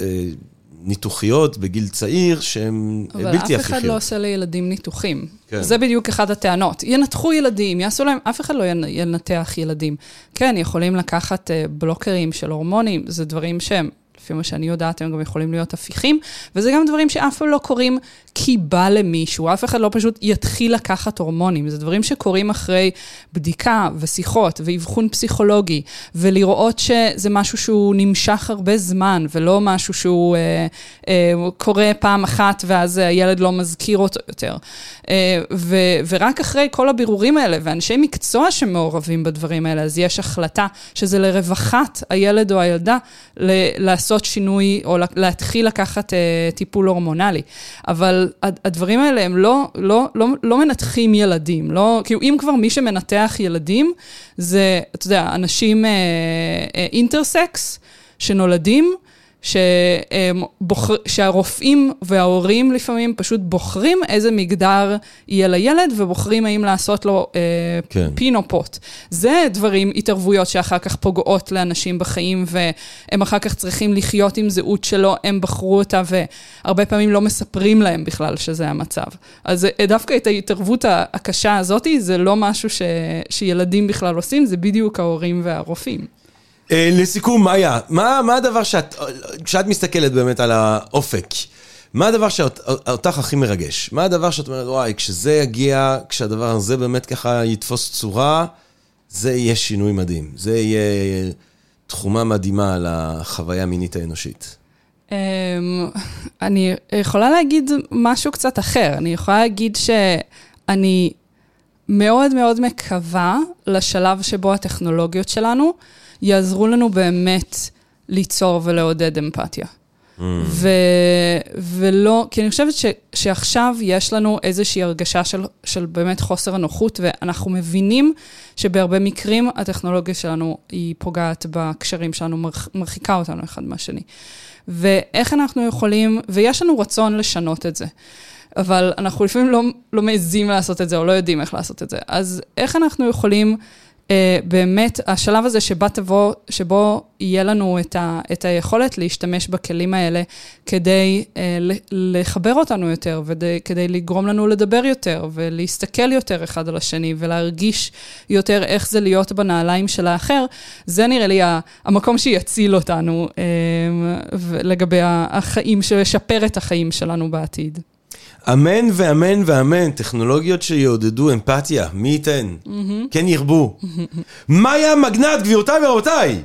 אה, ניתוחיות בגיל צעיר שהן בלתי הכרחיות. אבל אף אחד לא עושה לילדים ניתוחים. כן. זה בדיוק אחת הטענות. ינתחו ילדים, יעשו להם, אף אחד לא ינתח ילדים. כן, יכולים לקחת uh, בלוקרים של הורמונים, זה דברים שהם לפי מה שאני יודעת, הם גם יכולים להיות הפיכים, וזה גם דברים שאף פעם לא קורים כי בא למישהו, אף אחד לא פשוט יתחיל לקחת הורמונים, זה דברים שקורים אחרי בדיקה ושיחות ואבחון פסיכולוגי, ולראות שזה משהו שהוא נמשך הרבה זמן, ולא משהו שהוא אה, אה, קורה פעם אחת ואז הילד לא מזכיר אותו יותר. אה, ו, ורק אחרי כל הבירורים האלה, ואנשי מקצוע שמעורבים בדברים האלה, אז יש החלטה שזה לרווחת הילד או הילדה לעשות... לעשות שינוי או להתחיל לקחת uh, טיפול הורמונלי. אבל הדברים האלה הם לא, לא, לא, לא מנתחים ילדים, לא, כאילו אם כבר מי שמנתח ילדים זה, אתה יודע, אנשים אינטרסקס uh, uh, שנולדים, שבוחר, שהרופאים וההורים לפעמים פשוט בוחרים איזה מגדר יהיה לילד, ובוחרים האם לעשות לו אה, כן. פין או פוט. זה דברים, התערבויות שאחר כך פוגעות לאנשים בחיים, והם אחר כך צריכים לחיות עם זהות שלא הם בחרו אותה, והרבה פעמים לא מספרים להם בכלל שזה המצב. אז דווקא את ההתערבות הקשה הזאת, זה לא משהו ש, שילדים בכלל עושים, זה בדיוק ההורים והרופאים. אה, לסיכום, מאיה, מה, מה הדבר שאת, כשאת מסתכלת באמת על האופק, מה הדבר שאותך הכי מרגש? מה הדבר שאת אומרת, וואי, כשזה יגיע, כשהדבר הזה באמת ככה יתפוס צורה, זה יהיה שינוי מדהים. זה יהיה תחומה מדהימה על החוויה המינית האנושית. אמ, אני יכולה להגיד משהו קצת אחר. אני יכולה להגיד שאני מאוד מאוד מקווה לשלב שבו הטכנולוגיות שלנו יעזרו לנו באמת ליצור ולעודד אמפתיה. Mm. ו, ולא, כי אני חושבת ש, שעכשיו יש לנו איזושהי הרגשה של, של באמת חוסר הנוחות, ואנחנו מבינים שבהרבה מקרים הטכנולוגיה שלנו היא פוגעת בקשרים שלנו, מרח, מרחיקה אותנו אחד מהשני. ואיך אנחנו יכולים, ויש לנו רצון לשנות את זה. אבל אנחנו לפעמים לא, לא מעזים לעשות את זה, או לא יודעים איך לעשות את זה. אז איך אנחנו יכולים באמת, השלב הזה שבה תבוא, שבו יהיה לנו את, ה, את היכולת להשתמש בכלים האלה כדי אה, לחבר אותנו יותר, וכדי לגרום לנו לדבר יותר, ולהסתכל יותר אחד על השני, ולהרגיש יותר איך זה להיות בנעליים של האחר, זה נראה לי המקום שיציל אותנו אה, לגבי החיים, שישפר את החיים שלנו בעתיד. אמן ואמן ואמן, טכנולוגיות שיעודדו אמפתיה, מי ייתן? Mm-hmm. כן ירבו. מאיה מגנט, גבירותיי ורבותיי,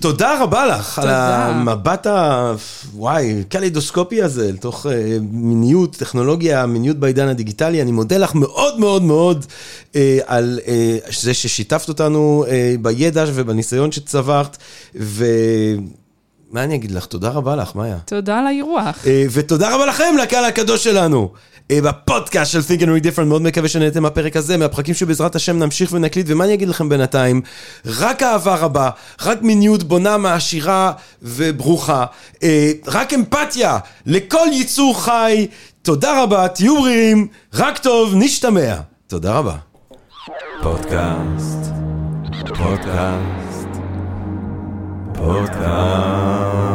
תודה רבה לך תודה. על המבט ה... וואי, קלידוסקופי הזה, לתוך uh, מיניות, טכנולוגיה, מיניות בעידן הדיגיטלי. אני מודה לך מאוד מאוד מאוד uh, על uh, זה ששיתפת אותנו uh, בידע ובניסיון שצברת, ו... מה אני אגיד לך? תודה רבה לך, מאיה. תודה על האירוח. אה, ותודה רבה לכם, לקהל הקדוש שלנו. אה, בפודקאסט של Think and Read Different, מאוד מקווה שנהנתם מהפרק הזה, מהפרקים שבעזרת השם נמשיך ונקליט, ומה אני אגיד לכם בינתיים? רק אהבה רבה, רק מיניות בונה, מעשירה וברוכה, אה, רק אמפתיה לכל ייצור חי. תודה רבה, תהיו בריאים, רק טוב, נשתמע. תודה רבה. פודקאסט, פודקאסט. Podcast.